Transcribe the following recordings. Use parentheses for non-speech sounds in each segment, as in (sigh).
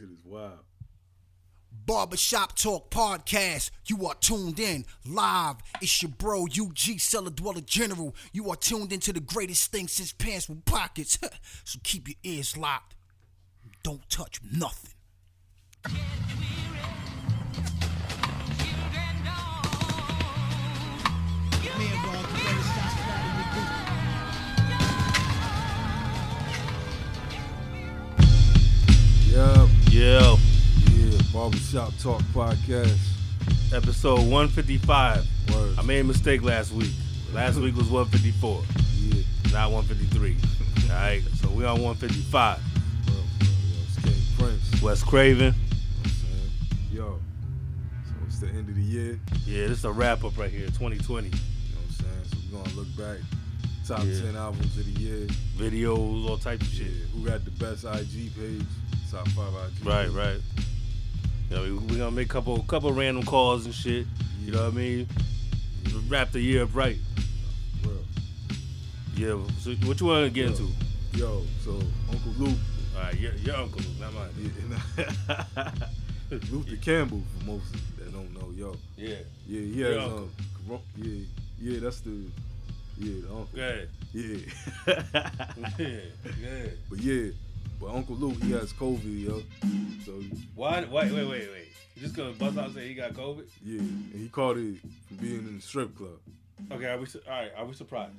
Shit is wild. Barbershop Talk Podcast. You are tuned in live. It's your bro, UG Cellar Dweller General. You are tuned into the greatest thing since pants with pockets. (laughs) so keep your ears locked. Don't touch nothing. Yeah, Yo, yeah. Barbershop Talk Podcast. episode 155. Word. I made a mistake last week. Last (laughs) week was 154, Yeah. not 153. (laughs) All right, so we on 155. Well, well, yo, it's Prince. Wes Craven. You know what I'm saying? Yo. So it's the end of the year. Yeah, this is a wrap up right here, 2020. You know what I'm saying? So we're gonna look back. Top Yeah. ten albums of the year. Videos, all types of Yeah. shit. Who got the best IG page? Top five IG. Right, page. right. You know, we, we gonna make a couple, couple random calls and shit. You know what I mean? Wrap the year up right. Well, Yeah. So what you want to get into? yo, so Uncle Luke. All right, your, your uncle, not mine. Yeah, (laughs) Luther Campbell for most that don't know. Yo, Yeah. yeah, he Your um, yeah, yeah, that's the, yeah, the uncle. Go. Yeah. yeah. Yeah. (laughs) but yeah, but Uncle Luke, he has COVID, yo. So Why? Wait, wait, wait, wait. You just gonna bust out and say he got COVID? yeah, and he caught it from being in the strip club. Okay, are we su- all right? Are we surprised?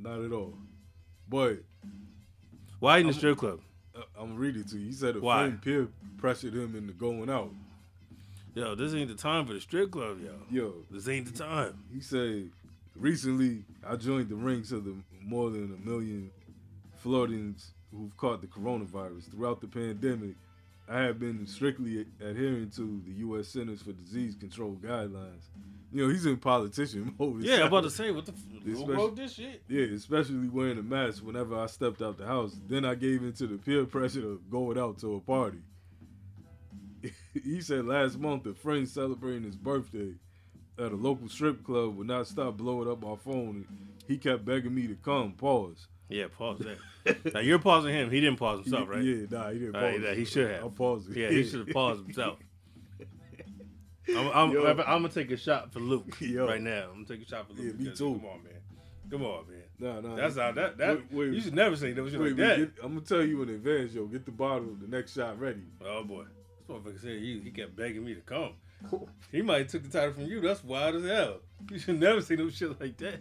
Not at all. But Why in the strip club? uh, I'm gonna read it to you. He said a Why? friend peer pressured him into going out. Yo, this ain't the time for the strip club, yo. Yo, This ain't the time. He said, recently I joined the ranks of the more than a million Floridians who've caught the coronavirus. Throughout the pandemic, I have been strictly adhering to the U.S. Centers for Disease Control guidelines. You know, he's in politician (laughs) mode. Yeah, I'm about to say what the f- who wrote this shit? Yeah, especially wearing a mask whenever I stepped out the house. Then I gave into the peer pressure of going out to a party. (laughs) he said last month a friend celebrating his birthday at a local strip club would not stop blowing up my phone. He kept begging me to come. Pause. Yeah, pause that. (laughs) now you're pausing him. He didn't pause himself, right? Yeah, nah, he didn't pause. right, he should have. I'll pause it. Yeah, he should have paused himself. (laughs) I'm, I'm, Yo. I'm, gonna take a shot for Luke (laughs) Yo. right now. I'm gonna take a shot for Luke. Yeah, me because- too. Come on, man. Come on, man. Nah, nah. That's how that that Wait, wait. you should never say no shit Wait, like that. get- I'm gonna tell you in advance, yo. Get the bottle, the next shot ready. Oh boy, this motherfucker said he, he kept begging me to come. (laughs) He might have took the title from you. That's wild as hell. You should never see no shit like that.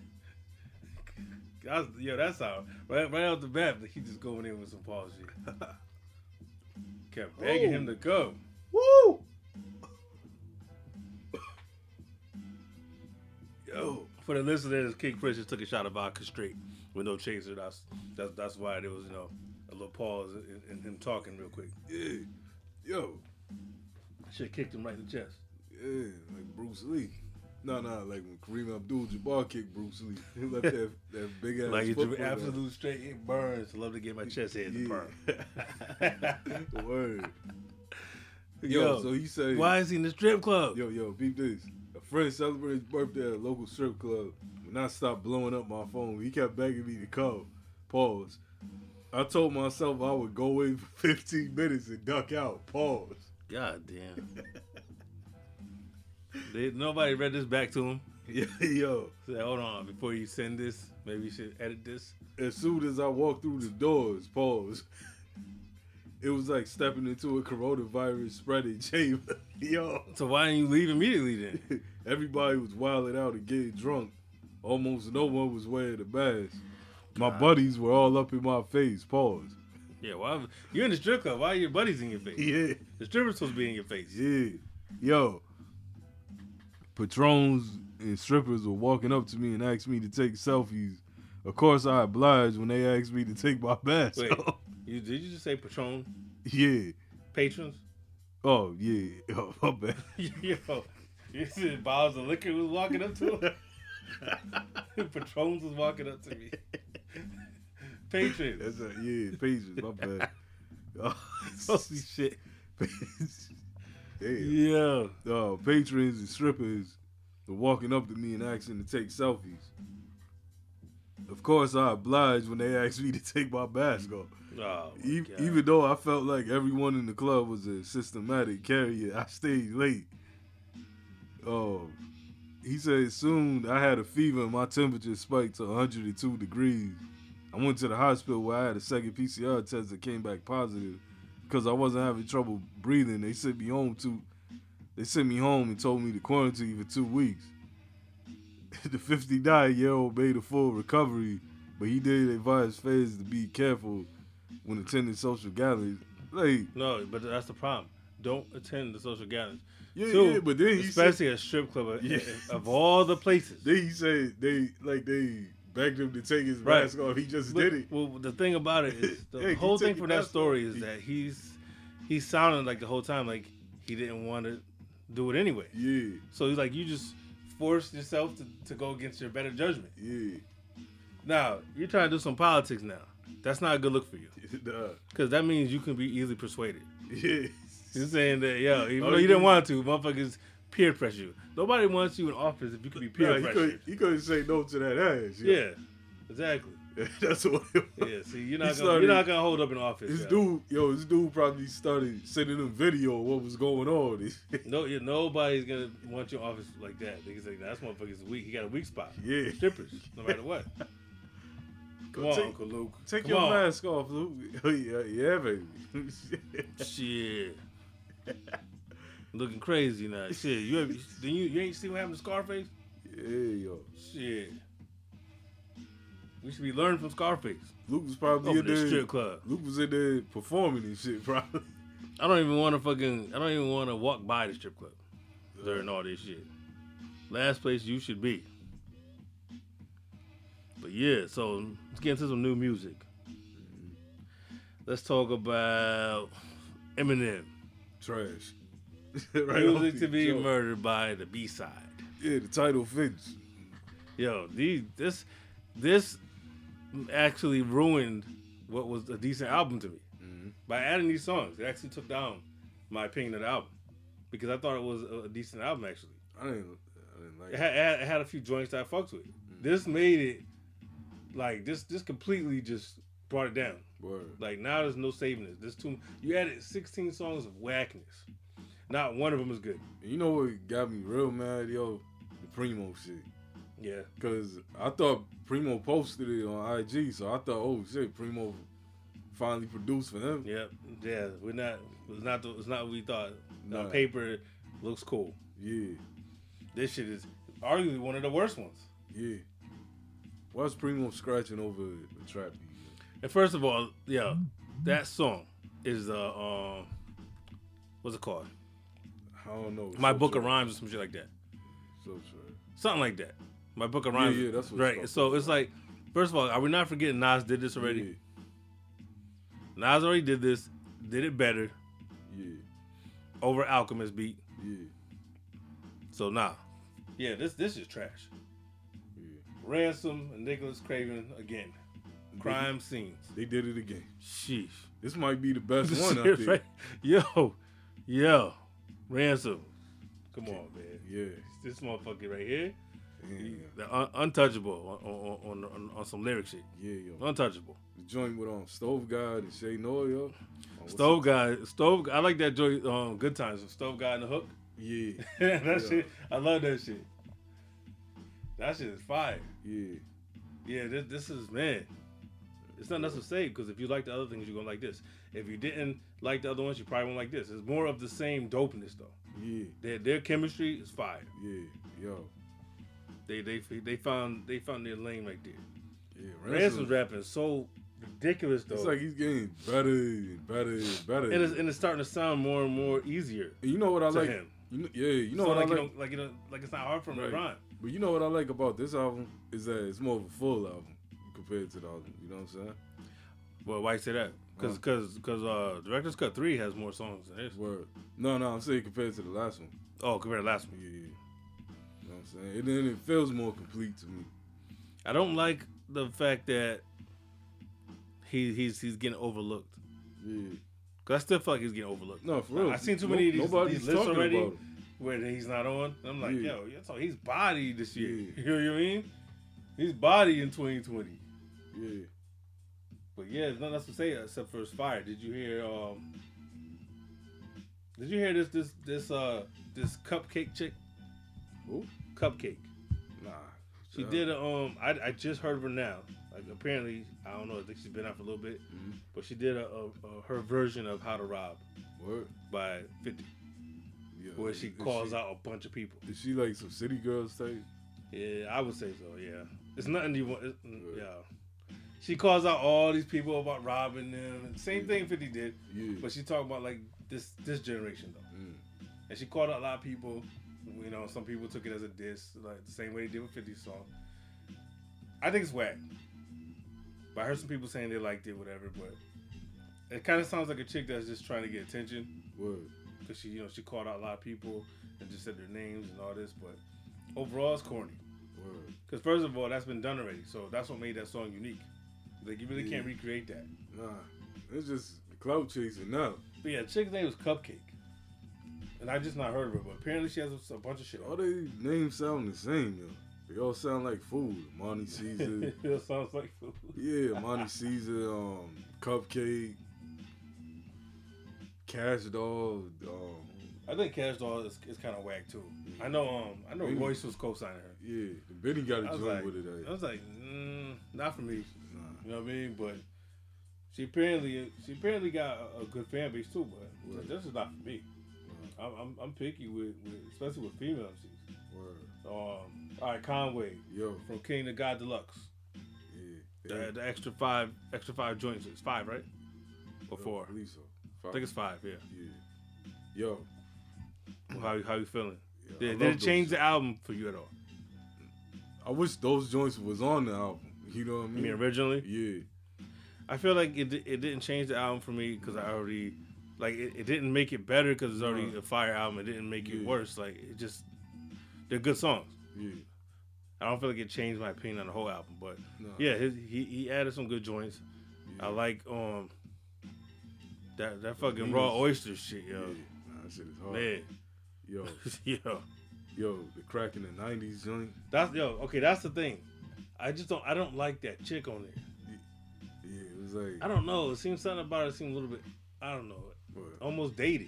(laughs) That's, yo, that's how right right out the bat. He just going in with some pause shit. (laughs) Kept begging him to oh. come. Woo! (coughs) Yo, For the listeners, King Prince just took a shot of vodka straight with no chaser. That's that's that's why there was you know a little pause in, in him talking real quick. yeah, yo, Shit kicked him right in the chest. Yeah, like Bruce Lee. No, no, like when Kareem Abdul-Jabbar kicked Bruce Lee, (laughs) he left that that big ass Like it's football absolute straight. It burns. I love to get my chest hit in the Yeah. burn. (laughs) Word. (laughs) Yo, Yo, so he said, Why is he in the strip club? Yo, yo, beep this. A friend celebrated his birthday at a local strip club. When I stopped blowing up my phone, he kept begging me to come. Pause. I told myself I would go in for 15 minutes and duck out. Pause. God damn. They, nobody read this back to him. (laughs) Yeah, yo. Said, hold on, before you send this, maybe you should edit this. As soon as I walked through the doors, pause. It was like stepping into a coronavirus spreading chamber. (laughs) Yo. So why didn't you leave immediately then? (laughs) Everybody was wilding out and getting drunk. Almost no one was wearing a mask. My God. buddies were all up in my face. Pause. Yeah, why? You're in the strip club. Why are your buddies in your face? Yeah. The stripper's supposed to be in your face. Yeah. Yo. Patrons and strippers were walking up to me and asked me to take selfies. Of course, I obliged when they asked me to take my mask Wait, off. (laughs) you, did you just say Patron Yeah. patrons? Oh, yeah. (laughs) Oh, my bad. (laughs) Yo, you said bottles of liquor was walking up to him. Patrons was walking up to me. Patrons. That's a, yeah, pages. My bad. Oh, Holy shit. Damn. Yeah. uh, patrons and strippers were walking up to me and asking to take selfies. Of course, I obliged when they asked me to take my mask off. Oh, my E- even though I felt like everyone in the club was a systematic carrier, I stayed late. Um, he said soon I had a fever and my temperature spiked to 102 degrees. I went to the hospital where I had a second PCR test that came back positive because I wasn't having trouble breathing. They sent me home to, they sent me home and told me to quarantine for two weeks. (laughs) the 59 year old made a full recovery, but he did advise fans to be careful when attending social gatherings. Like, No, but that's the problem. Don't attend the social gatherings. yeah, Two, yeah, but then he said, especially a strip club of, (laughs) Yeah. of all the places. then he said they like they begged him to take his Right. mask off. He just But- did it. Well, the thing about it is (laughs) the can whole thing from that story off? is that he's he sounded like the whole time like he didn't want to do it anyway. Yeah, So he's like, you just forced yourself to, to go against your better judgment. yeah, Now you're trying to do some politics now. That's not a good look for you (laughs) because that means you can be easily persuaded. yeah. You're saying that, yo, even Oh, though you didn't want to, motherfuckers peer pressure you. Nobody wants you in office if you can be peer Nah, he, pressured. couldn't, couldn't say no to that ass. yo. Yeah, exactly. (laughs) that's what. It was. Yeah, see, you're not gonna, started- you're not gonna hold up in office. This yo. dude, yo, this dude probably started sending them video of what was going on. (laughs) No, yeah, nobody's gonna want your office like that. They can say that's motherfucker's weak. He got a weak spot. Yeah. strippers, no matter what. (laughs) Come on, Take- Uncle Luke. Take Come your on. mask off, Luke. yeah, yeah, baby. Shit. Looking crazy now. Shit, you ever, then you you ain't see what happened to Scarface? yeah, yo. Shit. We should be learning from Scarface. Luke was probably Over in the there. strip club. Luke was in there performing and shit, probably. (laughs) I don't even want to fucking. I don't even want to walk by the strip club during all this shit. Last place you should be. But yeah, so let's get into some new music. Mm-hmm. Let's talk about Eminem. Trash. (laughs) right music to be murdered by the B side. Yeah, the title fits. Yo, these this this actually ruined what was a decent album to me Mhm. by adding these songs. It actually took down my opinion of the album because I thought it was a, decent album. Actually, I didn't. I didn't like it had, it had, it had a few joints that I fucked with. This made it like this. This completely just brought it down. Word. Like now, there's no saving this. This too. You added 16 songs of whackness. Not one of them is good. You know what got me real mad, yo? The Primo shit. Yeah. Cause I thought Primo posted it on IG, so I thought, oh shit, Primo finally produced for them. Yeah. Yeah. We're not. It's not. The, it's not what we thought. Nah. On paper, looks cool. Yeah, This shit is arguably one of the worst ones. yeah. Why's Primo scratching over the trap beat? And first of all, yeah, that song is uh um what's it called? I don't know. My So Book of. Rhymes or some shit like that. So trash. Something like that. My Book of Rhymes. yeah, that's what it's right. So it's like, first of all, are we not forgetting Nas did this already? Nas already did this, did it better Yeah, over Alchemist beat. yeah, yeah, So nah. Yeah, this this is trash. yeah. Ransom and Nicholas Craven again. Crime scenes. They did it again. Sheesh. This might be the best (laughs) one. Shit, think. right? Yo, yo, Ransom. Come on, man. Yeah, This motherfucker right here, yeah, the un- untouchable on, on, on, on, some lyric shit. yeah, yo. Untouchable. The joint with um Stove God and Shay Noah, yo. Oh, Stove guy, stove. I like that joint. Um, good times. Stove guy in the hook. Yeah, (laughs) that Yeah. shit. I love that shit. That shit is fire. yeah, Yeah, this, this is man. It's not to say because if you like the other things, you're gonna like this. If you didn't like the other ones, you probably won't like this. It's more of the same dopeness though. yeah, Their their chemistry is fire. yeah, yo. They they they found they found their lane right there. Yeah, Ransom's Ransom. rapping so ridiculous though, It's like he's getting better and better and better. and it's and it's starting to sound more and more easier And you know what I to like? him. You know, yeah, you know so what like I you like. know, like you know, like it's not hard for him Right. to rhyme. But you know what I like about this album is that it's more of a full album compared to the album. You know what I'm saying? Well, why you say that? Because Huh. because because uh, Director's Cut three has more songs than this. Word. No, no, I'm saying compared to the last one. Oh, compared to the last one. Yeah, yeah. You know what I'm saying? And then it feels more complete to me. I don't like the fact that he he's he's getting overlooked. Yeah. Cause I still feel like he's getting overlooked. No, for real. I've seen too No- many of these, these lists already where he's not on. I'm like, Yeah. yo, so he's body this year. Yeah. (laughs) You know what I mean? He's body in 2020. Yeah. But yeah, there's nothing else to say except for fire. Did you hear? Um, did you hear this? This this uh this cupcake chick? Who? Cupcake. Nah. She Uh, did a um. I, I just heard of her now. Like apparently, I don't know. I think she's been out for a little bit, Mhm. but she did a, a, a her version of How to Rob Word. by Fifty, Yeah. where she calls out a bunch of people. Is she like some city girls type? Yeah, I would say so. Yeah, it's nothing you want. It's, yeah, she calls out all these people about robbing them. Same Yeah. thing Fifty did, Yeah. but she talked about like this this generation though, Mm. and she called out a lot of people. You know, some people took it as a diss, like the same way they did with 50's song. I think it's whack. But I heard some people saying they liked it, whatever. But it kind of sounds like a chick that's just trying to get attention Word. because she, you know, she called out a lot of people and just said their names and all this. But overall, it's corny. Word. Because first of all, that's been done already. So that's what made that song unique. Like you really Yeah. can't recreate that. Nah. It's just clout chasing now. But yeah, chick's name was Cupcake, and I just not heard of her. But apparently, she has a, a bunch of shit. All they names sound the same, yo. They all sound like food. Monty (laughs) Caesar. it sounds like food. yeah, Monty Caesar, um, Cupcake, Cash Doll, um, I think Cash Doll is, is kind of whack too. I know. Um, I know Really? Royce was co-signing her. yeah. Benny got a joint like, with it. I was like, mm, not for me. You know what I mean? But she apparently she apparently got a, a good fan base too. But Right. this is not for me. I'm, I'm, I'm picky with, with especially with female MCs. Word. Um, all right, Conway Yo, from King to God Deluxe. yeah. The, the extra five extra five joints. It's five, right? Or four? I so. I think it's five. Yeah. Yeah. Yo. How how you feeling? yeah, Did, did it change shit. the album for you at all? I wish those joints was on the album. You know what I I mean? mean, originally. yeah. I feel like it, it didn't change the album for me because I already like it, it didn't make it better because it's already No. a fire album. It didn't make it worse. Like it just they're good songs. Yeah. I don't feel like it changed my opinion on the whole album, but yeah, his, he he added some good joints. yeah. I like um that that fucking raw oyster shit, Yeah. yo. Nah, that shit is hard. Man, Yo, (laughs) yo, yo, the crack in the '90s joint. that's yo. Okay, that's the thing. I just don't. I don't like that chick on there. Yeah, it was like. I don't know. It seems something about it seems a little bit. I don't know. What, Almost dated.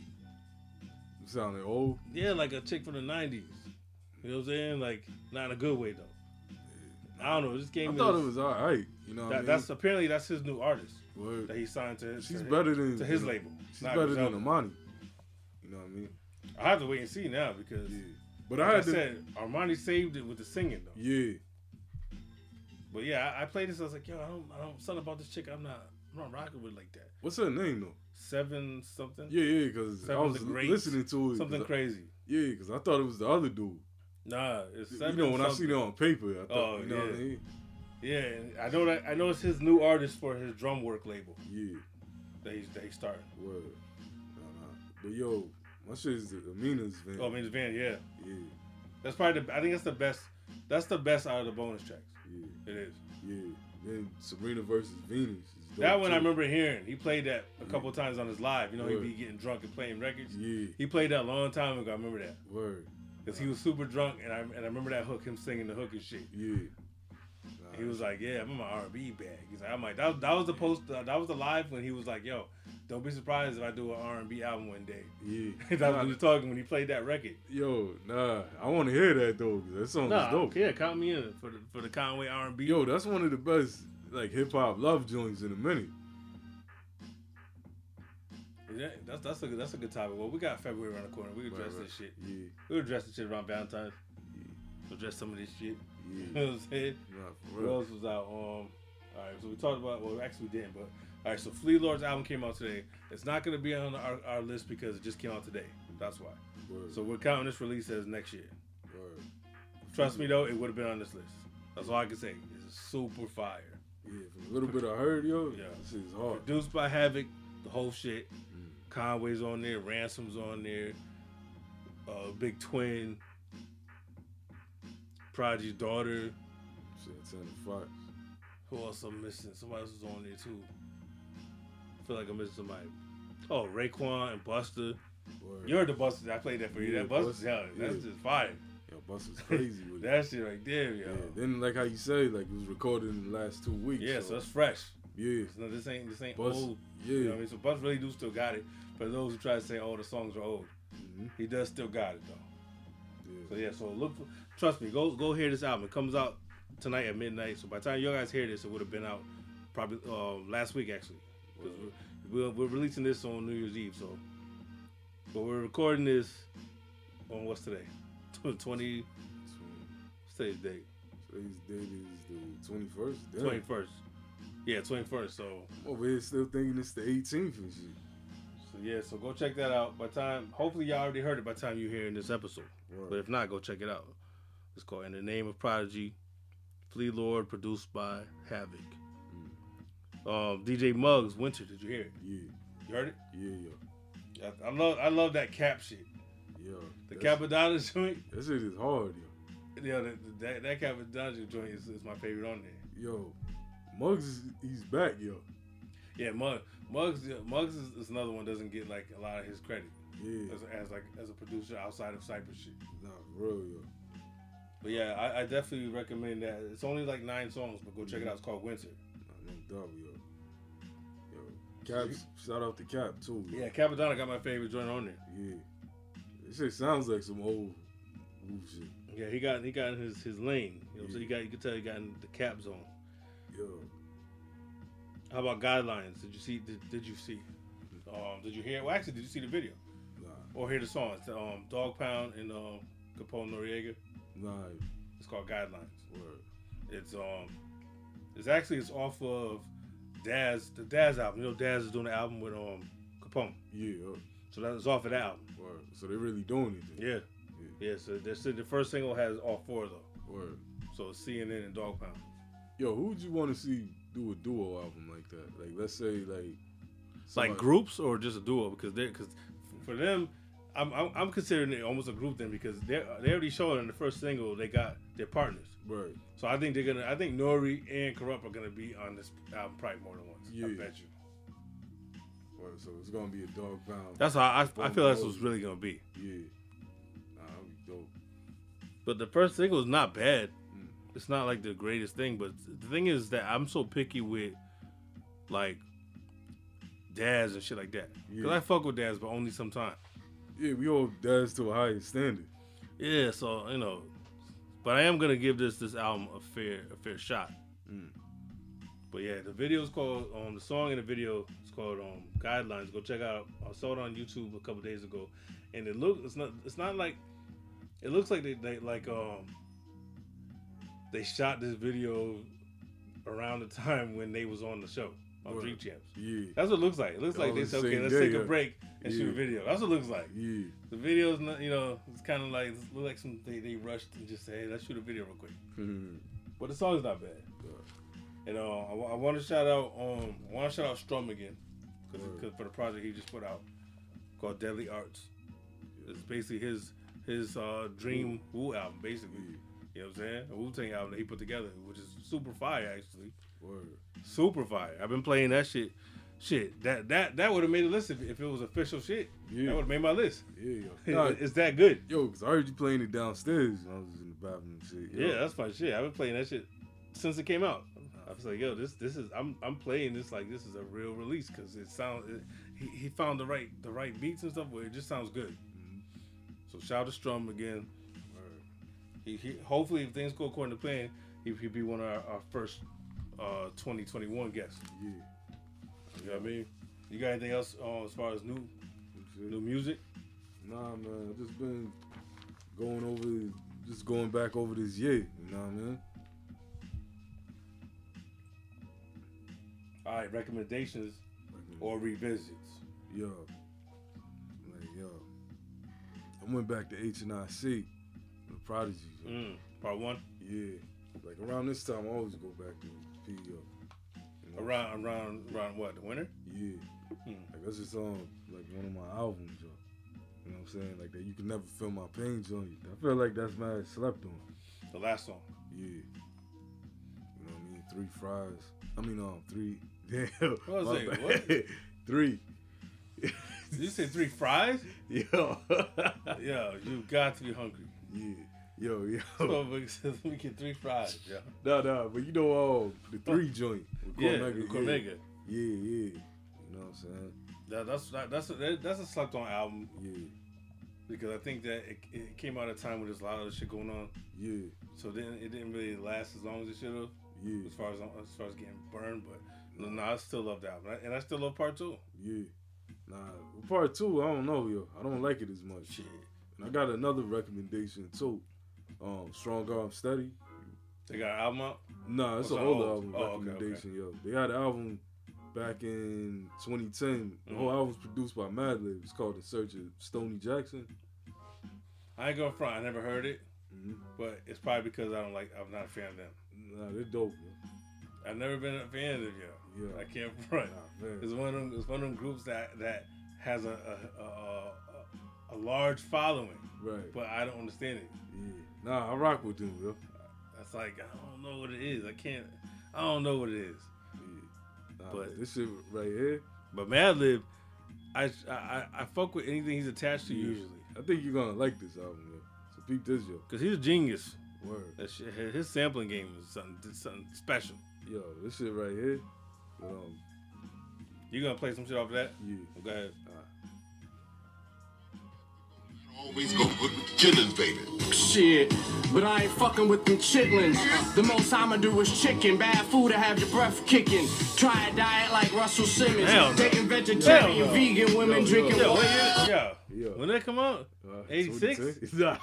you sounded old. Yeah, like a chick from the '90s. You know what I'm saying? Like not in a good way though. I don't know. This game. I thought this- it was all right. You know what I mean? that's apparently that's his new artist Word. that he signed to. She's to better than to his than- label. She's not better than. Amani. You know what I mean? I have to wait and see now because, Yeah. But like I I had to. said, Armani saved it with the singing though. Yeah. But yeah, I, I played this. I was like, yo, I don't, I don't, something about this chick. I'm not, I'm not rocking with like that. What's her name though? Seven something. Yeah, yeah, because I was listening to it. Something 'cause I- crazy. Yeah, because I thought it was the other dude. Nah, it's You know, when I something. seen it on paper, I thought, Oh, you know what I yeah. mean? Yeah, I know that. I know it's his new artist for his Drumwork label Yeah, that he's that he started. word. Nah, nah. But yo, my shit is the Amina's van. Oh, I it's Van. Yeah, Yeah, that's probably. The, I think that's the best. That's the best out of the bonus tracks. Yeah, It is. yeah. Then Sabrina versus Venus. is That one I remember hearing. He played that a couple times on his live. You know, he'd be getting drunk and playing records. Yeah, He played that a long time ago. I remember that word. because he was super drunk, and I and I remember that hook, him singing the hook and shit. Yeah. Nah, He was like, "Yeah, I'm in my R&B bag." He's like, "I'm like that." That was the post. Uh, that was the live when he was like, "Yo, don't be surprised if I do an R&B album one day." yeah. (laughs) That's Nah, what he was talking when he played that record. Yo, nah, I want to hear that though. that song Nah, is dope. yeah, count me in for the for the Conway R&B. Yo, that's one of the best like hip hop love joints in a minute. Yeah, that's that's a good that's a good topic. Well, we got February around the corner. We can address Right, right. this shit. Yeah, We address this shit around Valentine's. We address some of this shit. (laughs) You know what I'm saying? Nah, What else was out? Um, all right, so we talked about. Well, actually, we didn't. But all right, so Flee Lord's album came out today. It's not going to be on our, our list because it just came out today. That's why. Word, So we're counting this release as next year. word. Trust me though, it would have been on this list. That's all I can say. It's super fire. Yeah, a little bit I heard, yo, Yeah. this is hard. Produced by Havoc, the whole shit. Mm. Conway's on there, Ransom's on there, uh, Big Twin, Prodigy's daughter. Shit, ten five. Who else I'm missing? Somebody else is on there too. I feel like I'm missing somebody. Oh, Raekwon and Busta. Word. You heard the Busta. I played that for you. Yeah, that Busta's hell. That's just fire. Yo, Bus was crazy (laughs) with it. That shit right there, yo. Yeah. Then like how you say, like it was recorded in the last two weeks. Yeah, so it's fresh. yeah. No, this ain't this ain't Bus, old. yeah. You know what I mean? So Bus really do still got it. For those who try to say, oh, the songs are old, Mhm. he does still got it though. yeah. So yeah, so look, for, trust me, go go hear this album. It comes out tonight at midnight. So by the time you guys hear this, it would have been out probably uh, last week actually. we're, we're, we're releasing this on New Year's Eve. So, but we're recording this on what's today? (laughs) Twenty. What's today's date? Today's date is the twenty first. Twenty first. Yeah, twenty first. So Over here still thinking it's the 18th and shit. So yeah, so go check that out. By time, hopefully y'all already heard it by the time you're hearing this episode. Right. But if not, go check it out. It's called "In the Name of Prodigy," Flee Lord, produced by Havoc. Um, DJ Muggs, Winter. Did you hear it? Yeah, You heard it? yeah, yo, I, I love, I love that cap shit. yo. The Cappadonna joint. That shit is hard, yo. Yeah, that that, that Cappadonna joint is, is my favorite on there. Yo, Muggs, is, he's back, yo. Yeah, Muggs, Muggs, yeah, Muggs is, is another one doesn't get like a lot of his credit Yeah, as, as like as a producer outside of Cypress shit. nah, real, yo. But yeah, I, I definitely recommend that. It's only like nine songs, but go check it out. It's called Winter. Nah, no doubt, yo. Yo, Caps, shout out to Cap too. Yeah, Cappadonna got my favorite joint on there. yeah. This shit sounds like some old Wu shit. Yeah, he got he got in his his lane. You know, so you got you can tell he got in the cap zone. Yo, How about guidelines? Did you see? Did, did you see? Um, did you hear? Well, actually, did you see the video nah, or hear the songs? Um, Dogg Pound and um, Capone-N-Noreaga. Nah, It's called Guidelines. word. It's um, it's actually it's off of Daz the Daz album. You know, Daz is doing the album with um Capone, Yeah, so that's off of that album. word. So they're really doing it. then. Yeah, yeah. So the first single has all four though. Word. So CNN and Dogg Pound. Yo, who would you want to see do a duo album like that? Like, let's say, like, like groups or just a duo because they because for them I'm, I'm I'm considering it almost a group then because they they already showed in the first single they got their partners right? so I think they're gonna I think Nore and Kurupt are gonna be on this album probably more than once I bet you. So it's gonna be a dog pound. that's how I, I Both feel that's what's really gonna be yeah. Nah, be dope. but the first single is not bad Mm. it's not like the greatest thing but the thing is that I'm so picky with like Daz and shit like that because Yeah. I fuck with Daz but only sometimes. Yeah, we all dance to a higher standard. Yeah, so you know, but I am gonna give this this album a fair a fair shot. Mm. But yeah, the video is called um the song in the video is called um Guidelines. Go check out. I saw it on YouTube a couple days ago, and it look it's not it's not like it looks like they, they like um they shot this video around the (laughs) time when they was on the show on Word. Drink Champs. Yeah, That's what it looks like. It looks All like they said, okay, let's take a break and shoot a video. That's what it looks like. yeah, The video's not, you know, it's kind of like look like some they, they rushed and just say, hey, let's shoot a video real quick. Mhm. But the song's not bad. Yeah. And uh, I, I want to shout out, um, I want to shout out Strum again, cause. 'cause for the project he just put out called Deadly Arts. It's basically his his uh, dream Wu album, basically. You know what I'm saying? A Wu Tang album that he put together, which is super fire actually. Word. Super fire. I've been playing that shit. Shit, that that that would have made a list if, if it was official shit. Yeah. That would have made my list. Yeah, yo. (laughs) Nah, it's that good. yo, cause I heard you playing it downstairs I was in the bathroom and shit. yo. Yeah, that's my shit. I've been playing that shit since it came out. I was like, yo, this this is I'm I'm playing this like this is a real release because it sounds it, he he found the right the right beats and stuff where it just sounds good. Mhm. So shout out to Strum again. He, he hopefully if things go according to plan, he he'll be one of our, our first uh 2021 guests. Yeah. You know what I mean? You got anything else uh, as far as new new music? Nah, man, I just been going over, just going back over this year. You know what I mean? All right, recommendations or revisits. Yo, like yo, I went back to H and I C, the Prodigy. Mm, part one Yeah, like around this time, I always go back to Yo. You know? around around around what the winter? Yeah, Hmm. like that's just on like one of my albums, yo. You know what I'm saying? Like that, you can never feel my pain joint. I feel like that's mad slept on. The last song. Yeah. You know what I mean? Three fries. I mean, um, three. (laughs) Damn. What was my it? What? (laughs) three. Did you say three fries? (laughs) Yo. Yeah, you got to be hungry. yeah. Yo, yo. Says, Let get three fries, yo. Nah, nah, but you know, uh, the three joint. Yeah, Cormega. Yeah, yeah, yeah. You know what I'm saying? That, that's that, that's a, that, that's a slept on album Yeah, because I think that it, it came out at a time where there's a lot of shit going on. yeah, So then it didn't really last as long as it should have, yeah, as far as as far as getting burned. But no, no, I still love that album, and I still love part two. yeah. Nah, part two, I don't know, yo. I don't like it as much. Shit, And I got another recommendation too. Um, Strong Arm Steady. they got an album out. Nah, it's What's an older old? album Oh, okay, recommendation, yo. They had an album back in 2010. The whole album was produced by Madlib. It's called In Search of Stoney Jackson. I ain't gonna front. I never heard it, hmm but it's probably because I don't like. I'm not a fan of them. Nah, they're dope, yo. I've never been a fan of them. Yeah. I can't (laughs) front. Nah. It's one of them. It's one of them groups that that has a a, a, a, a large following, Right. but I don't understand it. Yeah. Nah, I rock with them, yo. That's like I don't know what it is. I can't. I don't know what it is. Yeah. Nah, But- this shit right here, But Madlib, I, I I fuck with anything he's attached to Yeah. usually I think you're gonna like this album, yo. So peep this, yo. because he's a genius. Word. That shit, his sampling game is something something special. Yo, this shit right here. Um, You gonna play some shit off of that? yeah. Go ahead. Always go good with chitlins, baby. Shit, but I ain't fucking with them chitlins. The most I'ma do is chicken. Bad food to have your breath kicking. Try a diet like Russell Simmons. Hell no. Dating vegetarian, Hell no. vegan women, Yo, drinking yo. Yo, water. Yo, Yo. when that come out? Uh, 86? (laughs) nah,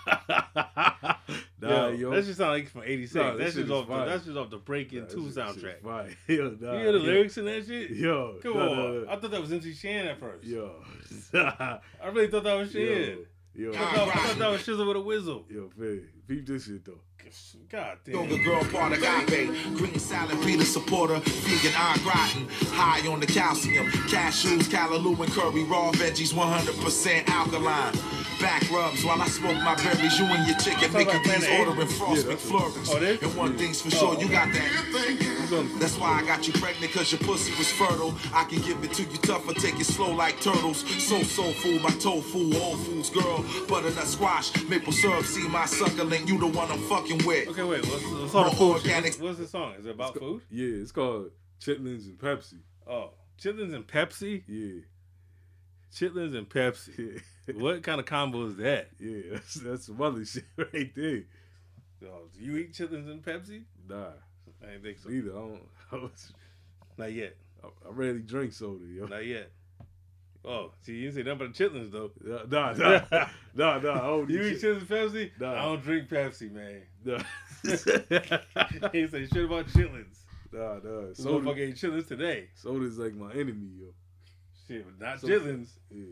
nah, yo, yo. that just sound like from '86. Nah, that this shit's shit off. The, that's just off the Breaking Nah, Two shit- soundtrack. shit Fire. (laughs) Yo, nah, You hear the yo. lyrics in that shit? Yo, Come nah, on. nah, nah. I thought that was MC Shan at first. Yo. (laughs) I really thought that was shit. Yo, I, yo, thought, that was Shizzle with a Whizzle. yo, man. Peep this shit, though. God damn. Yoga girl, part of agape. Green salad, Peter supporter. Vegan, au gratin. High on the calcium. Cashews, callaloo, and curry. Raw veggies, 100% alkaline. Back rubs while I smoke my berries. You and your chicken Talk about making these Planet ordering Frost Yeah, that's McFlurries. Oh, and one thing's for Oh, sure, you okay. got that. That's why I got you pregnant, cause your pussy was fertile. I can give it to you tougher, take it slow like turtles. So soul food, my tofu, all foods, girl. Butternut squash, maple syrup, see my suckling, you the one I'm fucking with. Okay, wait. What's, what's all the More food organic. What's, what's the song? Is it about food? Yeah, it's called Chitlins and Pepsi. Oh, chitlins and Pepsi. Yeah. Chitlins and Pepsi. (laughs) Yeah. what kind of combo is that? Yeah, that's, that's some other (laughs) shit right there. Oh, do you eat chitlins and Pepsi? Nah, I didn't think so. neither. I don't. (laughs) I, was, Not yet. I, I rarely drink soda, yo. Not yet. Oh, see, you didn't say nothing but chitlins though. (laughs) Nah, nah, nah, (laughs) nah, nah. I don't You eat chitlins and Pepsi? Nah. I don't drink Pepsi, man. Nah, he say shit about chitlins. nah, nah. Soda, motherfucker ate chitlins today. soda's like my enemy, yo. Shit, but not So- chitlins. Yeah,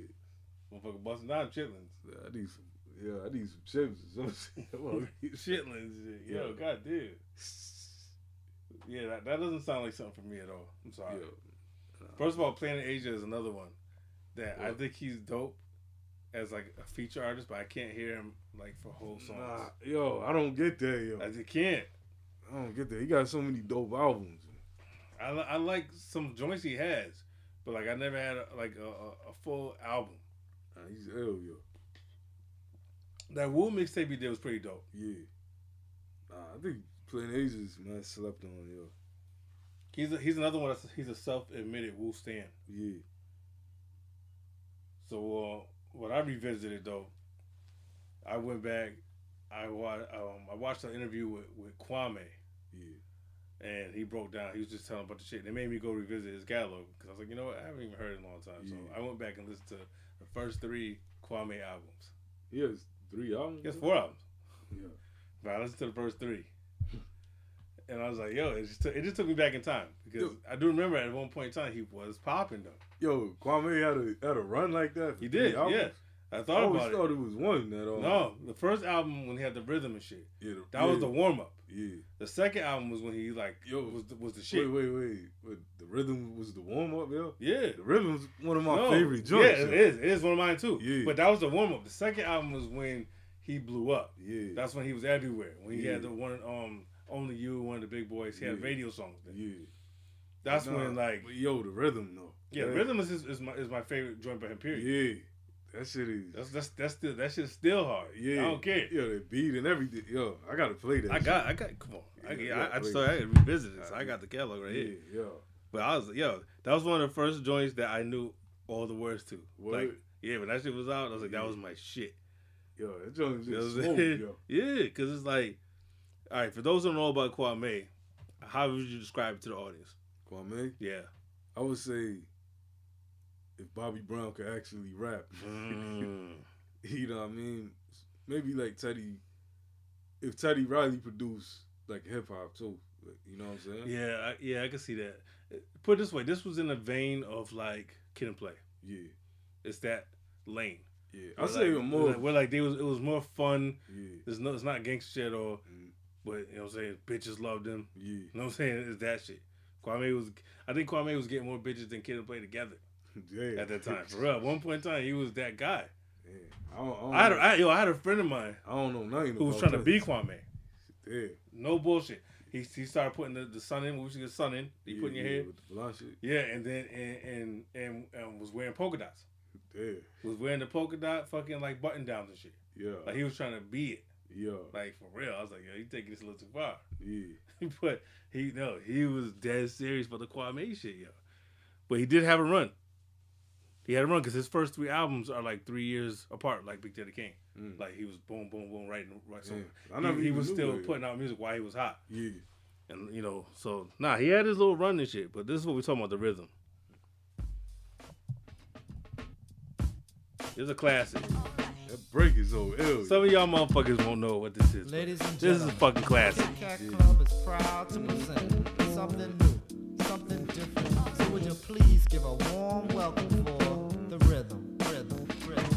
Motherfucker busting down chitlins. I need some. Yeah, I need some chips or some shit. Chitlins. Yo, Yeah. goddamn. Yeah, that, that doesn't sound like something for me at all. I'm sorry. Yo, First of all, Planet Asia is another one that I think he's dope as like a feature artist, but I can't hear him like for whole songs. nah, yo, I don't get that, yo. I just can't. I don't get that. He got so many dope albums. I, I like some joints he has, but like I never had a, like a, a, a full album. Nah, he's ill, yo. That Wu mixtape he did was pretty dope. Yeah. Nah, I think Planet Asia's man slept on, yo. He's a, he's another one. That's he's a self admitted Wu stan. Yeah. So uh, when I revisited though, I went back. I watched um, I watched an interview with with Kwame. Yeah. and he broke down. He was just telling about the shit. They made me go revisit his catalog because I was like, you know what? I haven't even heard it in a long time. So I went back and listened to the first three Kwame albums. He has three albums. He has four albums, Yeah. but I listened to the first three, and I was like, yo, it just took, it just took me back in time because Yo. I do remember at one point in time he was popping though. Yo, Kwame had a had a run like that. He did, albums? yeah. I I thought always about thought it. it was one that um, No, the first album when he had the rhythm and shit, yeah, the- that was the warm up. yeah. The second album was when he like Yo, was the, was the shit. Wait, wait, wait. But the rhythm was the warm up, yo. Yeah, The rhythm rhythm's one of my No, favorite joints. Yeah, yo. it is. It is one of mine too. Yeah. But that was the warm up. The second album was when he blew up. Yeah, That's when he was everywhere. When he Yeah. had the one um only you and one of the big boys. He had Yeah. radio songs. Then. yeah. That's Nah, when like but yo, the rhythm though. yeah, That- rhythm is, is is my is my favorite joint by him. Period. Yeah, That shit is. That's that's that's still that shit's still hard. yeah. I don't care. Yo, the beat and everything. Yo, I gotta play that. I shit. got I got come on. I, Yeah, I, I, yeah, just thought I had to revisit this. I got the catalog right Yeah, here. yo. But I was yo, that was one of the first joints that I knew all the words to. Word. Like yeah, when that shit was out, I was like, that was my shit. Yo, that joint is just what saying? yo. (laughs) Yeah, because it's like, all right, for those who don't know about Kwame, how would you describe it to the audience? Kwame, Yeah. I would say if Bobby Brown could actually rap, (laughs) Mm. you know what I mean? Maybe like Teddy, if Teddy Riley produced like hip hop too, like, you know what I'm saying? yeah, I, yeah, I can see that. Put it this way, this was in the vein of like Kid and Play. Yeah, It's that lane. yeah. I say like, it more. Like, where like they was, it was more fun. yeah, There's no, it's not gangster shit or, Mm. But you know what I'm saying. Bitches loved him. yeah, You know what I'm saying? It's that shit. Kwame was, I think Kwame was getting more bitches than Kid and Play together (laughs) yeah. at that time. For real, at one point in time, he was that guy. Yeah. I don't, I don't, I had, know, a, I, yo, I had a friend of mine I don't know nothing who was trying to be Kwame. Yeah, No bullshit. He, he started putting the, the sun in. What was the sun in? He yeah, put in your yeah, head. with the shit. Yeah, and then and and, and and was wearing polka dots. Yeah, Was wearing the polka dot fucking like button downs and shit. yeah, Like he was trying to be it. Yeah, Like for real. I was like, yo, you taking this a little too far. yeah. (laughs) but he no, he was dead serious for the Kwame shit, yo. But he did have a run. He had a run because his first three albums are like three years apart, like Big Daddy Kane. Mm. Like he was boom, boom, boom, right, right. So Yeah. I he- he, was still that. putting out music while he was hot. Yeah, And you know, so nah, he had his little run and shit. But this is what we're talking about: the rhythm. It's a classic. That break is so ill. Some of y'all motherfuckers won't know what this is. Ladies and this is a fucking classic. Kit Kat Club is proud to present something new, something different. So would you please give a warm welcome for the rhythm, rhythm, rhythm.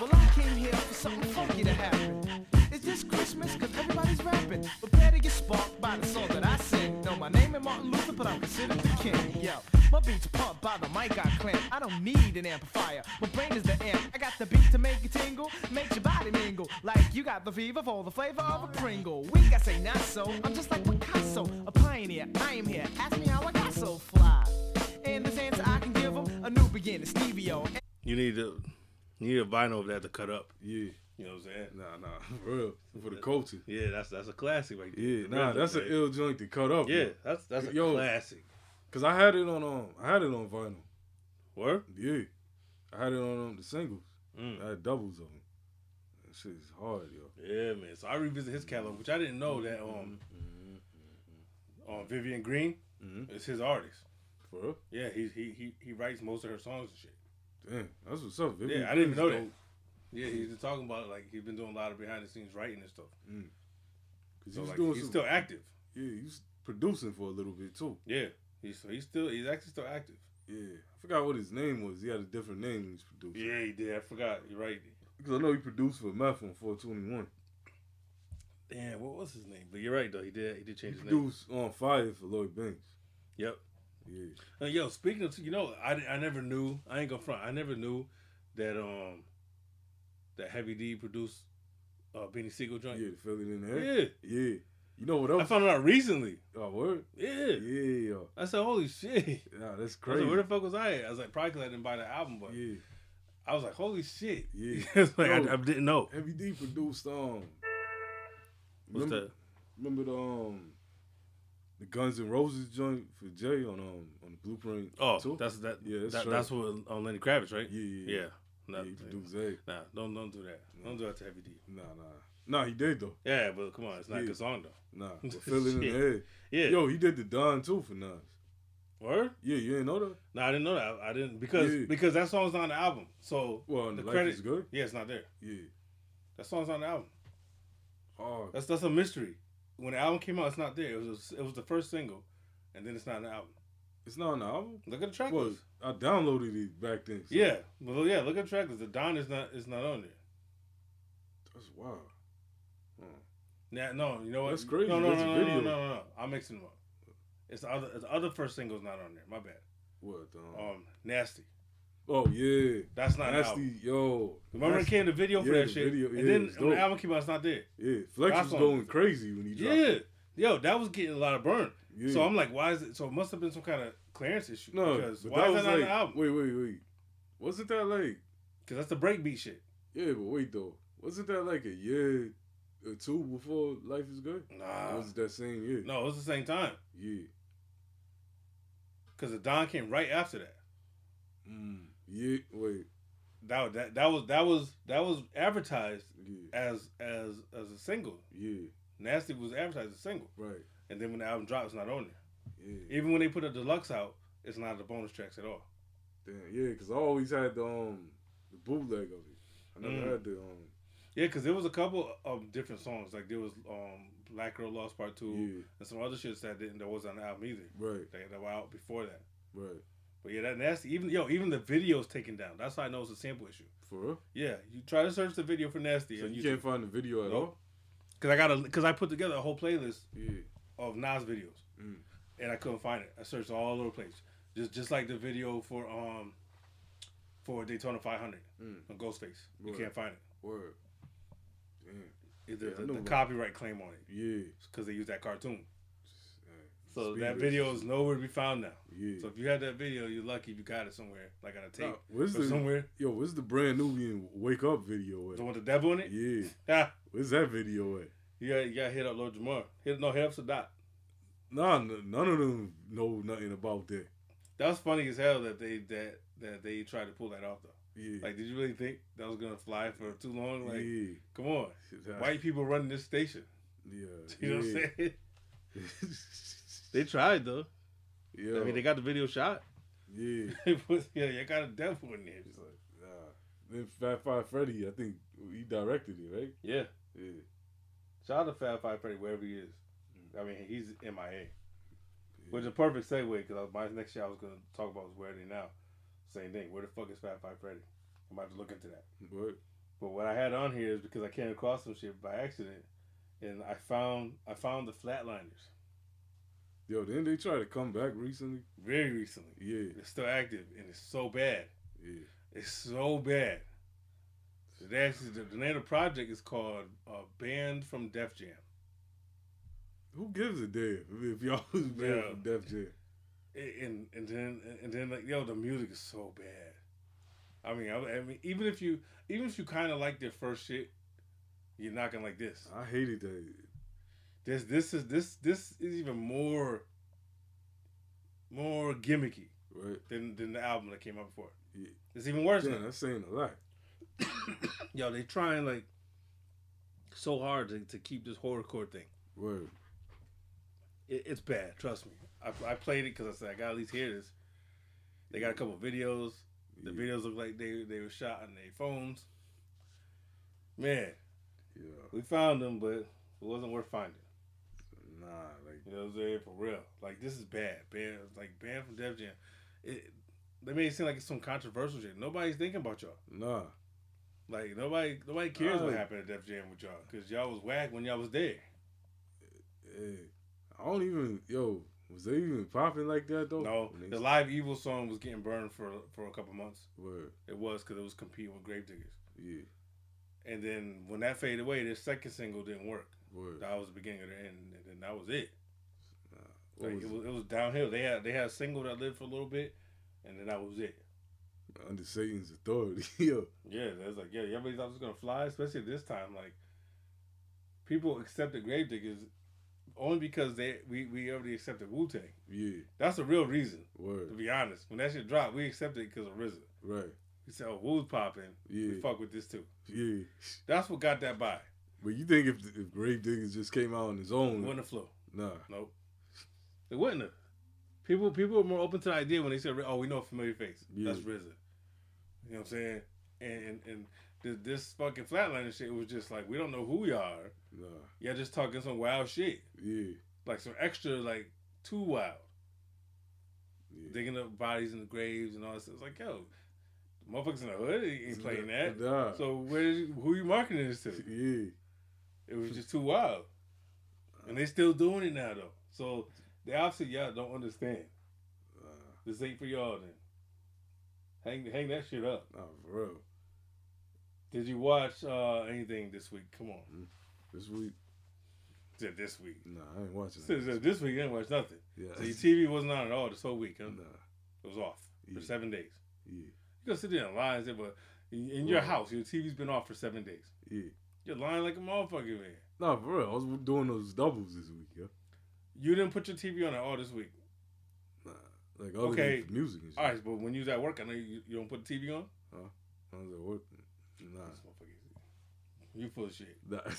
Well, I came here for something funky to happen. Is this Christmas? Cause everybody's rapping. Prepare to get sparked by the song that I sing. No, my name ain't Martin Luther, but I'm considered the king. Yo, my beats pumped by the mic I clamp. I don't need an amplifier. My brain is the amp. I got the beat to make you tingle, make your body mingle. Like you got the fever for the flavor of a Pringle. We got say not so. I'm just like Picasso, a pioneer. I am here. Ask me how I got so fly. And this answer I can give them a new beginning, Stevie-O. You need to, you need a vinyl of that to cut up. yeah, You know what I'm saying? nah, nah, (laughs) for real, for the culture. Yeah, that's that's a classic right there. Yeah, The nah, that's an ill joint to cut up. Yeah, yo. that's that's a Yo. classic. Cause I had it on um, I had it on vinyl. What? Yeah, I had it on um, the singles. Mm. I had doubles of them. That shit is hard, yo. Yeah, man. So I revisit his catalog, which I didn't know that um, um Vivian Green Mhm. is his artist. For real? Yeah, he he he he writes most of her songs and shit. Damn, that's what's up. Vivian Yeah, I didn't even know that. Yeah, he's been talking about it, like he's been doing a lot of behind the scenes writing and stuff. Cause So he's like, doing he's some, still active. yeah, he's producing for a little bit too. Yeah, he's so he's still he's actually still active. Yeah, I forgot what his name was. He had a different name when he was producing. Yeah, he did. I forgot. You're right. Because I know he produced for Meth on 421. Damn, what was his name? But you're right though. He did. He did He change his name. produced on Fire for Lloyd Banks. Yep. Yeah. Uh, yo, speaking of, you know, I, I never knew. I ain't gonna front. I never knew that um that Heavy D produced uh Beanie Sigel joint. Yeah, fill it in the head. Yeah. Yeah. You know what else? I found it out recently. Oh, word? Yeah. Yeah, yo. I said, holy shit. Yeah, that's crazy. like, where the fuck was I at? I was like, probably because I didn't buy the album, but yeah. I was like, holy shit. Yeah. (laughs) like, Yo. I, I didn't know. Heavy D produced um What's remember, that? remember the um the Guns N' Roses joint for Jay on um on the Blueprint Oh, too? that's that. Yeah, that's that, that's what on Lenny Kravitz, right? Yeah, yeah, yeah. Yeah. Nah, yeah, he produced that. nah, don't don't do that. Don't do that to Heavy D. Nah, nah. Nah, he did though. Yeah, but come on, it's not a Yeah. song though. Nah. (laughs) But it in the head. Yeah. Yo, he did the Don too for Nas. Word? Yeah, you ain't know that? No, I didn't know that. I didn't because Yeah. because that song's not on the album. So Well, and the Life credit is good. Yeah, it's not there. Yeah. That song's on the album. Oh, That's that's a mystery. When the album came out, it's not there. It was it was the first single, and then it's not on the album. it's not on the album. Look at the track Well, list. I downloaded it back then. so Yeah, well, yeah. Look at the track list. The Don is not is not on there. that's wild. Nah, no, you know what? That's crazy. No, no, That's no, no, no, no, no, no. I'm mixing them up. It's the other. It's the other first single's not on there. My bad. What? Um, Um, nasty. oh yeah, That's not an album. nasty. Yo, Remember it Nasty- came the video for yeah, that shit, video, and yeah, then when the album came out, it's not there. Yeah, Flex That's was on- going crazy when he dropped. Yeah, it. yo, that was getting a lot of burn. Yeah. So I'm like, why is it? So it must have been some kind of clearance issue. No, because why is was that not on like, the album? Wait, wait, wait. Wasn't that like Cause that's the breakbeat shit. Yeah, but wait though, wasn't that like a year or two before Life is Good? Nah. Was that same year? No, it was the same time. Yeah. Cause the Don came right after that. Mm. Yeah. Wait. That that that was that was that was advertised Yeah. as as as a single. Yeah. Nasty was advertised as a single, Right. and then when the album drops, it's not on there. Yeah. Even when they put a deluxe out, it's not the bonus tracks at all. Damn. Yeah, because I always had the um the bootleg of it. I never Mm. had the um. Yeah, because there was a couple of different songs. Like there was um Black Girl Lost Part Two Yeah. and some other shits that didn't that wasn't on the album either. Right. That, that were out before that. Right. But yeah, that nasty. Even yo, even the video's taken down. That's how I know it's a sample issue. For real. Yeah, you try to search the video for nasty. So you YouTube. can't find the video at Nope. all. Cause I got a cause I put together a whole playlist Yeah. of Nas videos, Mm. and I couldn't find it. I searched all over the place, just just like the video for um for Daytona 500 Mm. on Ghostface. You can't find it. Word. Damn. Either Yeah, the, the copyright claim on it Yeah. because they used that cartoon. Hey, uh, So that video is nowhere to be found now. Yeah. So if you had that video, you're lucky if you got it somewhere, like on a tape Nah, where's or the somewhere. yo? Where's the Brand Nubian wake up video at? The one with the devil in it. Yeah. Yeah, (laughs) Where's that video at? you got you got hit up Lord Jamar. Hit no hit up Sadat. Nah, n- none of them know nothing about that. That was funny as hell that they that that they tried to pull that off though. Yeah. Like, did you really think that was gonna fly for too long? Like, yeah. come on, Yeah. white people running this station. Yeah. (laughs) You know yeah. what I'm saying? (laughs) They tried though. yeah. I mean, they got the video shot. yeah. (laughs) It was- yeah, you got a devil in there. It's like, nah. Then Fab Five Freddy, I think he directed it, right? Yeah, Yeah. shout out to Fab Five Freddy wherever he is. I mean, he's MIA. Which is a perfect segue because my next show I was gonna talk about was where are they now. Same thing. Where the fuck is Fab Five Freddy? I'm about to look into that. But But what I had on here is because I came across some shit by accident, and I found I found the Flatlinerz yo, didn't they try to come back recently? very recently. Yeah. It's still active, and it's so bad. Yeah. It's so bad. The, actually, the, the name of the project is called uh, "Banned from Def Jam." Who gives a damn if y'all was banned Yeah. from Def Jam? And and then and then like yo, the music is so bad. I mean, I, I mean, even if you even if you kind of like their first shit, you're not gonna like this. I hated that. This this is this this is even more more gimmicky Right? than than the album that came out before. Yeah. It's even worse. Now. that's saying a lot. (coughs) Yo, they trying like so hard to, to keep this horrorcore thing. Word. It, it's bad. Trust me. I, I played it because I said I got to at least hear this. They got a couple videos. The Yeah. videos look like they they were shot on their phones. Man, Yeah. we found them, but it wasn't worth finding. Nah, like You know what I'm saying? For real. Like this is bad. Banned like banned from Def Jam. It they made it seem like it's some controversial shit. Nobody's thinking about y'all. nah. Like nobody nobody cares what happened at Def Jam with y'all because y'all was whack when y'all was there. Hey, I don't even yo. Was they even popping like that though? No, the live evil song was getting burned for for a couple months. Word. It was because it was competing with Gravediggaz. Yeah. And then when that faded away, their second single didn't work. Word. That was the beginning of the end, and then that was it. What Like, was it was it was downhill. They had they had a single that lived for a little bit, and then that was it. Under Satan's authority. (laughs) yo. Yeah, that's like yeah, everybody thought it was gonna fly, especially this time. Like people accepted Gravediggers only because they we, we already accepted Wu Tang. Yeah. That's the real reason. Word. To be honest, when that shit dropped, we accepted it because of RZA. Right. We said, "Oh, Wu's popping. Yeah. We fuck with this too." Yeah. That's what got that by. But you think if if Gravediggaz just came out on his own? wouldn't have flew. Nah. Nope. It wouldn't have. People people were more open to the idea when they said, "Oh, we know a familiar face. Yeah. That's RZA." You know what I'm saying? And and, and this, this fucking flatliner shit was just like, we don't know who we are. Nah. Y'all just talking some wild shit, Yeah. like some extra, like too wild, Yeah. digging up bodies in the graves and all this. It's like, yo, motherfuckers in the hood ain't playing that. Nah. So where you, who you marketing this to? Yeah. It was just too wild. And they still doing it now though. So they obviously y'all don't understand. This ain't for y'all then. Hang hang that shit up. Nah, for real. Did you watch uh anything this week? Come on. This week. Said this week. Nah, I ain't watching Said, that. said this week you didn't watch nothing. Yeah. So your TV wasn't on at all this whole week, huh? Nah. It was off for seven days. Yeah. You gonna sit there and lie and say, but in in your Right. house, your TV's been off for seven days. Yeah. You're lying like a motherfucker, man. Nah, for real. I was doing those doubles this week, yeah. You didn't put your TV on at all this week. Nah, like Okay. music and. All right, but when you was at work, I know you, you don't put the TV on. Huh? I was at work. Nah, This motherfucker, you full of shit. nah. (laughs)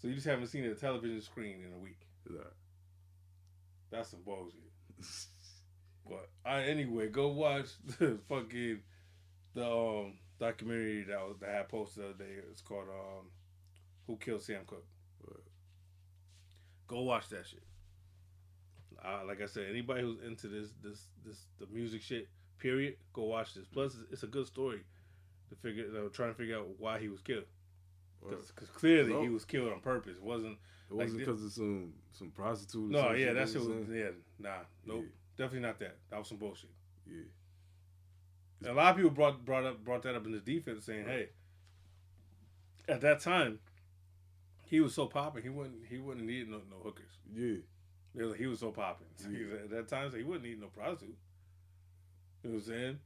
So you just haven't seen a television screen in a week. nah. That's some bullshit. But I, anyway, go watch (laughs) the fucking the um, documentary that was that I posted the other day. It's called um, "Who Killed Sam Cooke." Right. Go watch that shit. Uh, like I said, anybody who's into this this this the music shit, period, go watch this. Plus, it's a good story to figure, you know, trying to figure out why he was killed. Because clearly he was killed on purpose. It wasn't It wasn't Like, because of some some prostitute. no, some yeah, shit that they shit was saying? yeah, nah, nope, Yeah. definitely not that. That was some bullshit. Yeah. And a lot of people brought brought up brought that up in the defense, saying, "Hey, at that time, he was so popping, he wouldn't he wouldn't need no, no hookers. Yeah. They He was so popping. (laughs) Was- at that time, so he wouldn't need no prostitute. You know what I'm saying?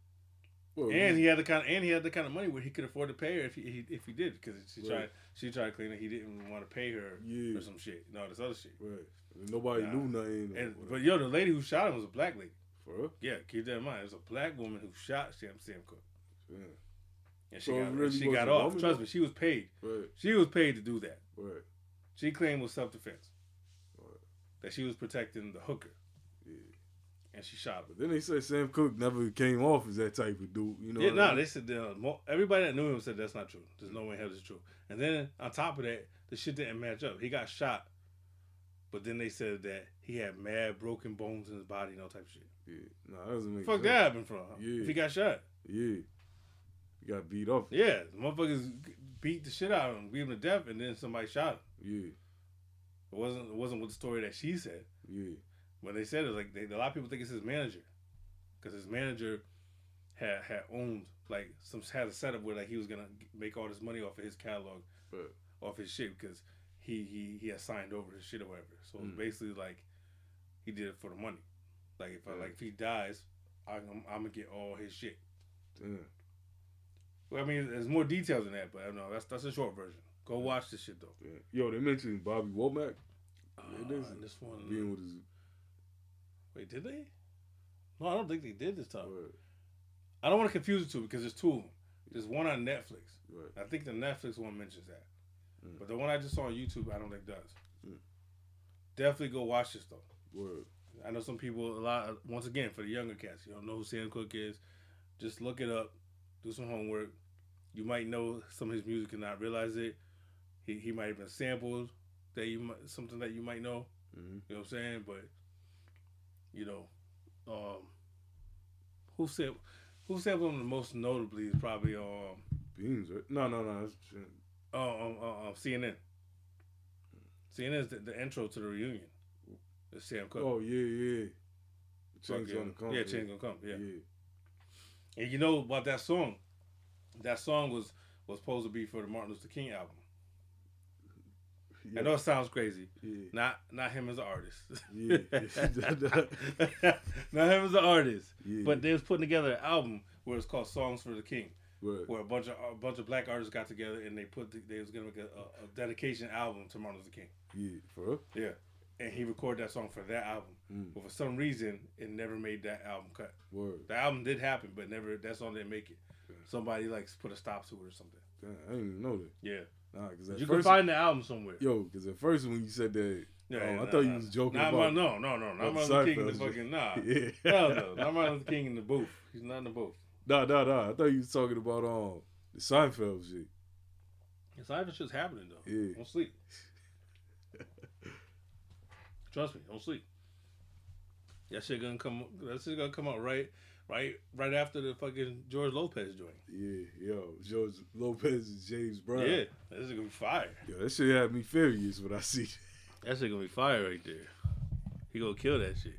Well, And he had the kind of, and he had the kind of money where he could afford to pay her if he, he if he did because she Right. tried she tried to claim that he didn't want to pay her Yeah. or some shit, and all this other shit. Right. And nobody Nah. knew nothing. And but yo, the lady who shot him was a black lady. For real? Yeah, keep that in mind. It was a black woman who shot Sam Sam Cooke, Yeah. and she So got really she got off. Trust me, she was paid. Right. She was paid to do that. Right. She claimed it was self defense. Right. That she was protecting the hooker. And she shot him. But then they said Sam Cooke never came off as that type of dude. You know? yeah, no, I mean? they said uh, everybody that knew him said that's not true. There's no way in hell it's true. And then on top of that, the shit didn't match up. He got shot, but then they said that he had mad broken bones in his body and all type of shit. Yeah. No, that doesn't make Fuck sense. that happened from Yeah. if he got shot. Yeah. He got beat up. Yeah, the motherfuckers beat the shit out of him, beat him to death, and then somebody shot him. Yeah. It wasn't it wasn't with the story that she said. Yeah. When they said it, like they, a lot of people think it's his manager, because his manager had had owned like some had a setup where like he was gonna make all this money off of his catalog, Right. off his shit, because he he he had signed over his shit or whatever. So Mm. basically like he did it for the money. Like if I, like if he dies, I'm, I'm gonna get all his shit. Damn. Well, I mean, there's more details than that, but I don't know that's that's a short version. Go watch this shit though. Damn. Yo, they mentioned Bobby Womack Uh, it is. and this one, being with his. Wait, did they? No, I don't think they did this time. Right. I don't want to confuse the two because there's two of them. There's one on Netflix. Right. I think the Netflix one mentions that, Mm. but the one I just saw on YouTube, I don't think does. Mm. Definitely go watch this though. Word. I know some people a lot. Once again, for the younger cats, you don't know who Sam Cooke is. Just look it up, do some homework. You might know some of his music and not realize it. He he might have been sampled that you might something that you might know. hmm You know what I'm saying? But you know, um, who said who sampled him the most notably is probably um Beans, right? No, no, no. Uh, um, uh, um CNN. CNN is the, the intro to the reunion. It's Sam Cooke. Oh, yeah, yeah. Change gonna come. Yeah, change gonna come. Yeah. yeah. And you know about that song? That song was was supposed to be for the Martin Luther King album. Yeah. I know it sounds crazy. Yeah. Not not him as an artist. Yeah. (laughs) (laughs) not him as an artist. Yeah. But they was putting together an album where it's called Songs for the King, Right. where a bunch of a bunch of black artists got together and they put the, they was gonna make a, a, a dedication album to Martin Luther King. Yeah. For real? Yeah. And he recorded that song for that album. Mm. But for some reason, it never made that album cut. Word. The album did happen, but never that song didn't make it. Somebody like put a stop to it or something. Damn, I didn't even know that. Yeah. Nah, because at You first, can find the album somewhere. yo, because at first when you said that, Yeah, oh, yeah, I nah, thought you was joking Not about. No, no, no, not Martin Luther King in the Seinfeld fucking nah. (laughs) Yeah. Hell no, not Martin Luther King in the booth. He's not in the booth. Nah, nah, nah. I thought you was talking about um the Seinfeld shit. It's not even shit's happening though. Yeah. Don't sleep. Trust me, don't sleep. That shit gonna come. That shit gonna come out right, right, right after the fucking George Lopez joint. Yeah, yo, George Lopez and James Brown. Yeah, that shit gonna be fire. Yo, that shit had me furious when I see that. That shit gonna be fire right there. He gonna kill that shit.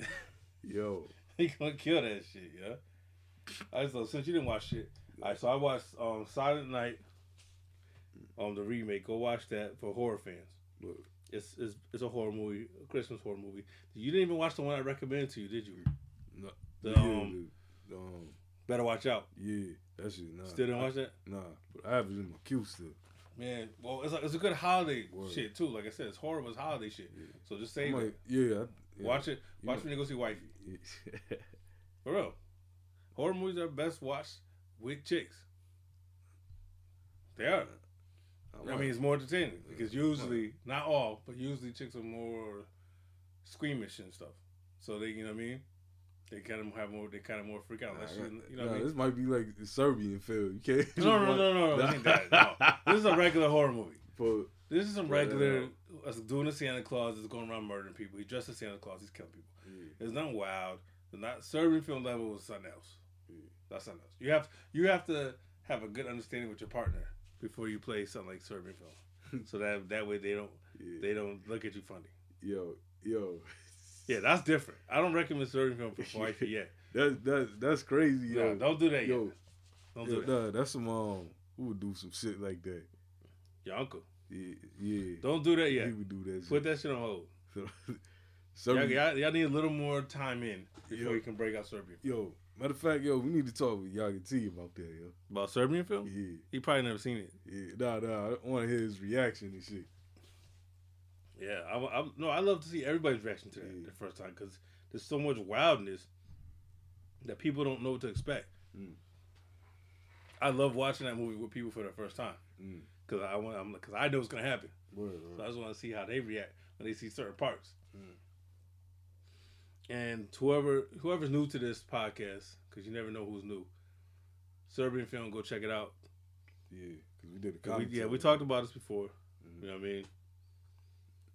(laughs) Yo, He gonna kill that shit, yeah. Right, so since you didn't watch shit, all right, so I watched um Silent Night, um the remake. Go watch that for horror fans. look, It's it's, it's a horror movie, a Christmas horror movie. You didn't even watch the one I recommended to you, did you? The yeah, um the, um, Better watch out. Yeah, that shit. Nah, Still didn't watch that? Nah, but I have it in my queue still. Man, well, it's a, it's a good holiday Word. shit too. Like I said, it's horrible. It's holiday shit. So just say it. yeah, I- yeah. Watch it. Watch know- when you go see wifey. Yeah. (laughs) For real. Horror movies are best watched with chicks. They are. I mean, it's more entertaining because usually, not all, but usually chicks are more squeamish and stuff. So they, you know what I mean? They kind of have more. They kind of more freak out. Unless you, you know what I mean? this might be like the Serbian film. You can't. No, (laughs) no, no, no, no. that. No. (laughs) This is a regular horror movie. For, This is some regular uh, us doing a Santa Claus is going around murdering people. He dressed as Santa Claus. He's killing people. It's not wild. It's not Serbian film level was something else. That's something else. You have you have to have a good understanding with your partner before you play something like Serbian film, (laughs) so that that way they don't they don't look at you funny. yo, yo, Yeah, that's different. I don't recommend Serbian film for (laughs) wifey yet. that that that's crazy, yo. No, don't do that yo, yet. Don't yo, do that. nah, that's some um, who would do some shit like that? Your uncle. Yeah, yeah. Don't do that yet. He would do that. Put that shit on hold. (laughs) So, Y'all, y'all, y'all need a little more time in before Yo. you can break out Serbian. yo, matter of fact, yo, we need to talk with Yagati about that, yo. About Serbian film? Yeah, He probably never seen it. yeah. Nah, nah. I want to hear his reaction and shit. Yeah, I, I, no, I love to see everybody's reaction to that the first time because there's so much wildness that people don't know what to expect. Mm. I love watching that movie with people for the first time Mm. because I want, I'm because I know it's gonna happen. Word, So I just want to see how they react when they see certain parts. Mm. And whoever whoever's new to this podcast, because you never know who's new. Serbian film, go check it out. Yeah, because we did a we- yeah, we talked about this before. Mhm. You know what I mean?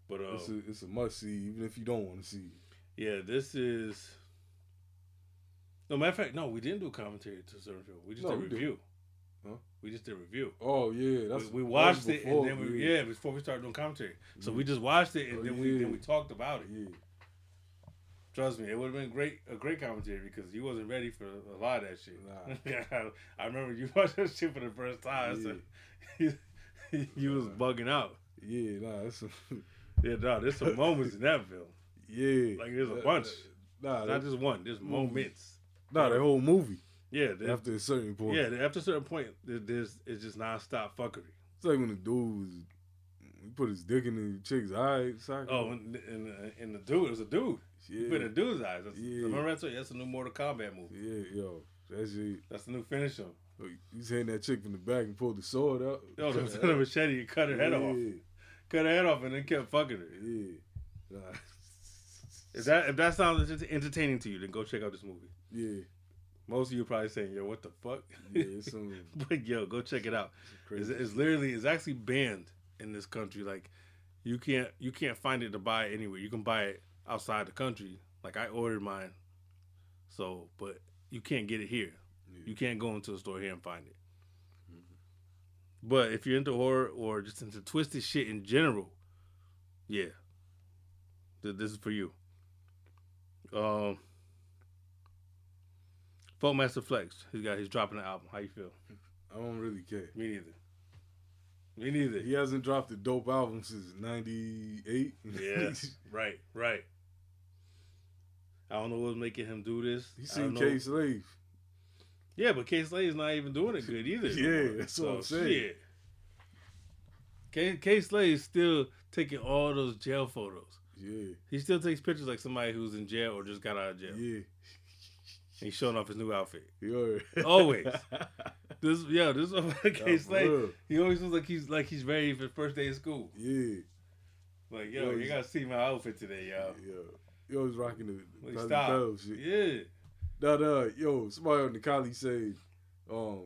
But uh, It's a, it's a must see, even if you don't want to see. it. Yeah, this is. No matter of fact, no, we didn't do commentary to Serbian film. We just No, did we did. review. Huh? We just did review. Oh yeah, that's we, we watched it and then we yeah. before we started doing commentary. So we just watched it and Oh, then we yeah. then we talked about it. yeah. Trust me, it would have been great a great commentary because you wasn't ready for a lot of that shit. Nah. (laughs) I remember you (laughs) watched that shit for the first time. So (laughs) you was bugging out. Yeah, nah, that's a, Yeah, no, there's some moments in that film. (laughs) yeah. Like there's a bunch. Nah, Not just one. There's moments. nah, the whole movie. Yeah, After a certain point, Yeah, after a certain point, there- there's it's just nonstop fuckery. it's like when the dude was, he put his dick in the chick's eye. socket. Oh, and, and, and the dude, it was a dude. yeah, You put in a dude's eyes. That's, Yeah. Remember you that's a new Mortal Kombat movie. yeah, yo, that shit. That's the new finisher. He's hitting that chick from the back and pulled the sword out. Yo, (laughs) the, the machete and cut her head off. Yeah, Cut her head off and then kept fucking her. yeah. Nah, If that if that sounds ent- entertaining to you, then go check out this movie. yeah, Most of you are probably saying, "Yo, what the fuck?" yeah. It's some (laughs) but yo, go check it out. It's, crazy. it's literally it's actually banned in this country. Like you can't you can't find it to buy anywhere. You can buy it outside the country. Like I ordered mine, so but you can't get it here. You can't go into a store here and find it. But if you're into horror or just into twisted shit in general, yeah, th- this is for you. Um, Funkmaster Flex, he's got he's dropping an album. How you feel? I don't really care. Me neither. Me neither. He hasn't dropped a dope album since '98. Yeah, (laughs) right, right. I don't know what's making him do this. he seen Kay Slay. Yeah, but Kay Slay is not even doing it good either. (laughs) Yeah, that's what I'm saying. shit. K Kay Slay is still taking all those jail photos. Yeah, He still takes pictures like somebody who's in jail or just got out of jail. yeah. (laughs) And he's showing off his new outfit. Yo. (laughs) Always. This yeah, this is Kay Slay. real. He always looks like he's like he's ready for the first day of school. Yeah, Like, yo, Yo, you gotta see my outfit today, yo. yo. Yo was rocking the Like, stop. Shit. Yeah. Nah, nah, yo, somebody on the Cali said, um,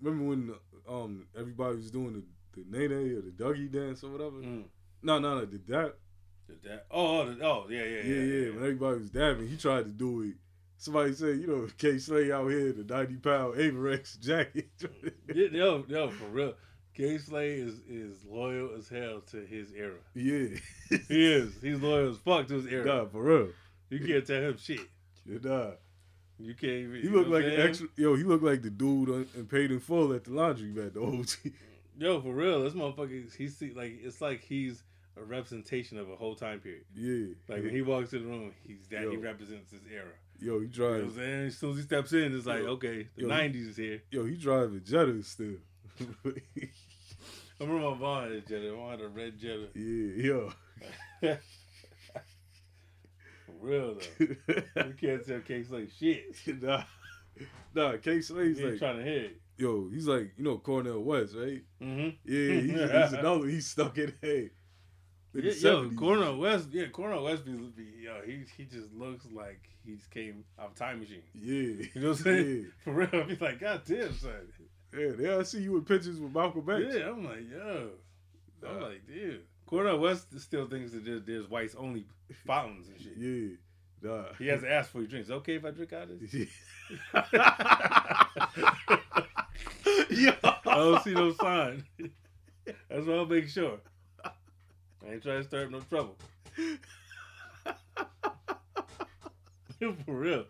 remember when um everybody was doing the the Nae Nae or the Dougie dance or whatever? Mm. No, no, no, the dap. Did that? Oh, oh, the- oh, yeah, yeah, Yeah, yeah. When everybody was dabbing, he tried to do it. Somebody said, you know, Kay Slay out here, the ninety pound Avirex jacket. (laughs) Yeah, Yo, yo, for real. Kay Slay is is loyal as hell to his era. yeah, He is. He's loyal as fuck to his (laughs) era. nah, for real. You can't tell him shit. Yeah, nah. You can't even. He you what like an extra. Yo, he looked like the dude on, and paid in full at the laundry mat. The OG. Yo, for real, this motherfucker. He see- like it's like he's a representation of a whole time period. Yeah, Like when he walks in the room, he's that he represents his era. Yo, he You know what. I'm saying? As soon as he steps in, it's like, Yo. okay, the Yo. 90s is here. Yo, he driving Jetta still. (laughs) I remember my mom had a Jetta. My mom had a red Jetta. (laughs) yeah, yo. (laughs) Real, though. (laughs) you can't tell Kay Slay shit. (laughs) nah, nah. Kay Slay's He like, trying to hit. yo, he's like, you know, Cornel West, right? Mm-hmm. Yeah, he's, he's (laughs) another. He's stuck in hey. Yeah, yo, 70s. Cornel West, yeah, Cornel West be, be yo, he he just looks like he just came out of time machine. Yeah, You know what I'm saying? For real, be like, God damn, son. Yeah, yeah. There I see you in pictures with Malcolm X. Yeah, I'm like, yo, I'm like, dude. Cornel West still thinks that there's, there's whites only fountains and shit. (laughs) Yeah, nah. He has to ask for your drinks. Okay, if I drink out of this? (laughs) Yo. I don't see no sign. That's why I'll make sure. I ain't trying to stir up no trouble. (laughs) For real.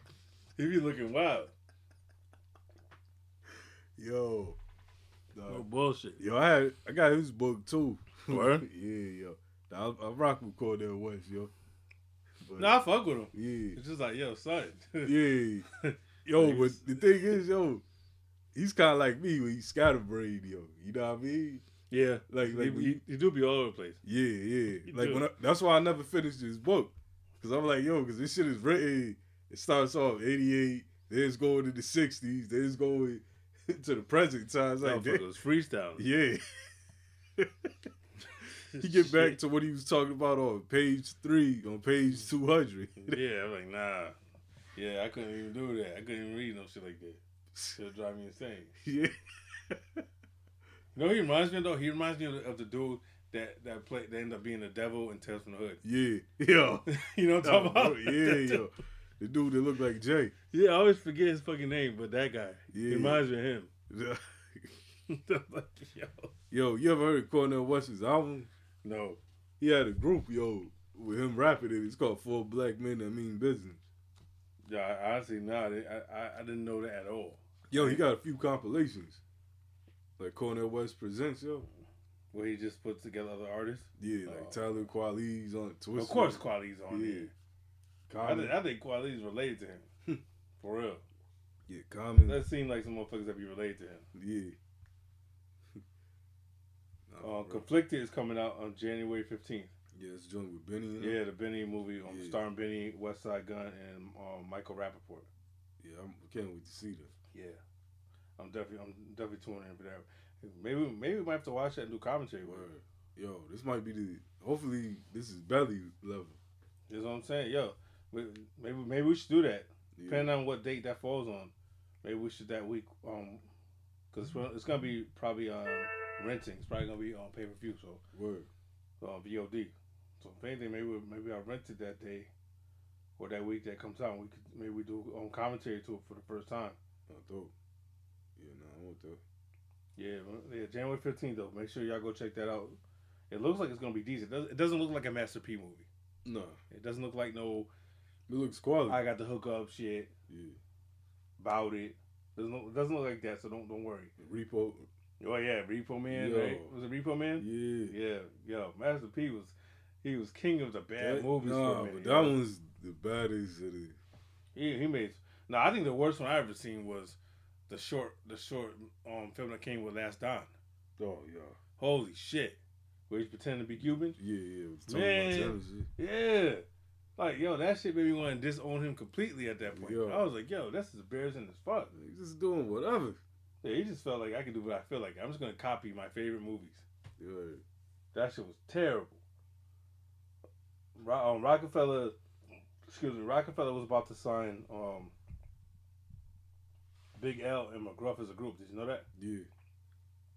He be looking wild. Yo. Nah. No bullshit. Yo, I had I got his book too. (laughs) Word? yeah, yo. I, I rock with Cornel West, yo. But, No, I fuck with him. yeah, It's just like, yo, son. (laughs) yeah. (laughs) Yo, but the thing is, yo, he's kind of like me when he's scatterbrained, yo. You know what I mean? yeah. Like, He, like he, you- he do be all over the place. yeah, yeah. You Like do. when I, that's why I never finished this book, cause I'm like, yo, cause this shit is written. It starts off '88, then it's going to the '60s, then it's going (laughs) to the present times. Like, damn. was freestyle. Yeah. (laughs) he get back to what he was talking about on page three, on page (laughs) two hundred. yeah, I'm like, nah. Yeah, I couldn't even do that. I couldn't even read no shit like that. It'll drive me insane. yeah. You know, he reminds me of though. He reminds me of the, of the dude that that played that ended up being the devil in Tales from the Hood. Yeah. Yo. you know what I'm talking oh, about? yeah, yo. The dude that looked like Jay. Yeah, I always forget his fucking name, but that guy. He Yeah. reminds me of him. (laughs) Like, (laughs) yo, yo, you ever heard Cornel West's album? no. He had a group, yo, with him rapping it. It's called Four Black Men That Mean Business. Yeah, I, honestly, nah, I, I I didn't know that at all. Yo, he got a few compilations. Like Cornel West Presents, yo. Where he just puts together other artists. Yeah, like Oh. Talib Kweli's on Twister. Of course, Kweli's on Yeah. there. I think, I think related to him. (laughs) For real. yeah, Common. That seems like some motherfuckers that be related to him. yeah. (laughs) Nah, Uh. Conflicted is coming out on January 15th. yeah, it's joined with Benny. Yeah, the Benny movie um, Yeah. starring Benny, Westside Gunn, and um, Michael Rapaport. Yeah, I'm, I can't wait to see that. Yeah, I'm definitely I'm definitely tuning in for that. Maybe maybe we might have to watch that and do commentary. With Yo, this might be the. Hopefully, this is belly level. You know what I'm saying? Yo, maybe maybe we should do that. Yeah. Depending on what date that falls on, maybe we should that week. Um, because it's gonna be probably um renting. It's probably gonna be on pay per view. So Word. uh, VOD. So if anything, maybe maybe I rent it that day or that week that comes out. We could maybe we do um, commentary to it for the first time. Oh, dope. Yeah, no, I want that. Yeah, yeah, January fifteenth though. Make sure y'all go check that out. It looks like it's gonna be decent. It doesn't look like a Master P movie. No, It doesn't look like no it looks quality. I got the hook up shit yeah, about it. Doesn't look, doesn't look like that. So don't don't worry. Repo. Oh yeah, Repo Man, Yo. right? Was it Repo Man? Yeah. Yeah, yo, Master P was he was king of the bad That- movies Nah, minute. but yo. that one's the baddest of the. He he made. No, I think the worst one I ever seen was the short the short um film that came with Last Don. Oh yeah, Holy shit, where he's pretending to be Cuban. yeah, yeah. It was talking Man. about. Yeah. Like, yo, that shit made me want to disown him completely at that point. Yo. I was like, yo, that's as embarrassing as fuck. He's just doing whatever. Yeah, he just felt like I could do what I feel like. I'm just going to copy my favorite movies. Yeah, That shit was terrible. Ro- um, Roc-A-Fella, excuse me, Roc-A-Fella was about to sign um, Big L and McGruff as a group. Did you know that? yeah.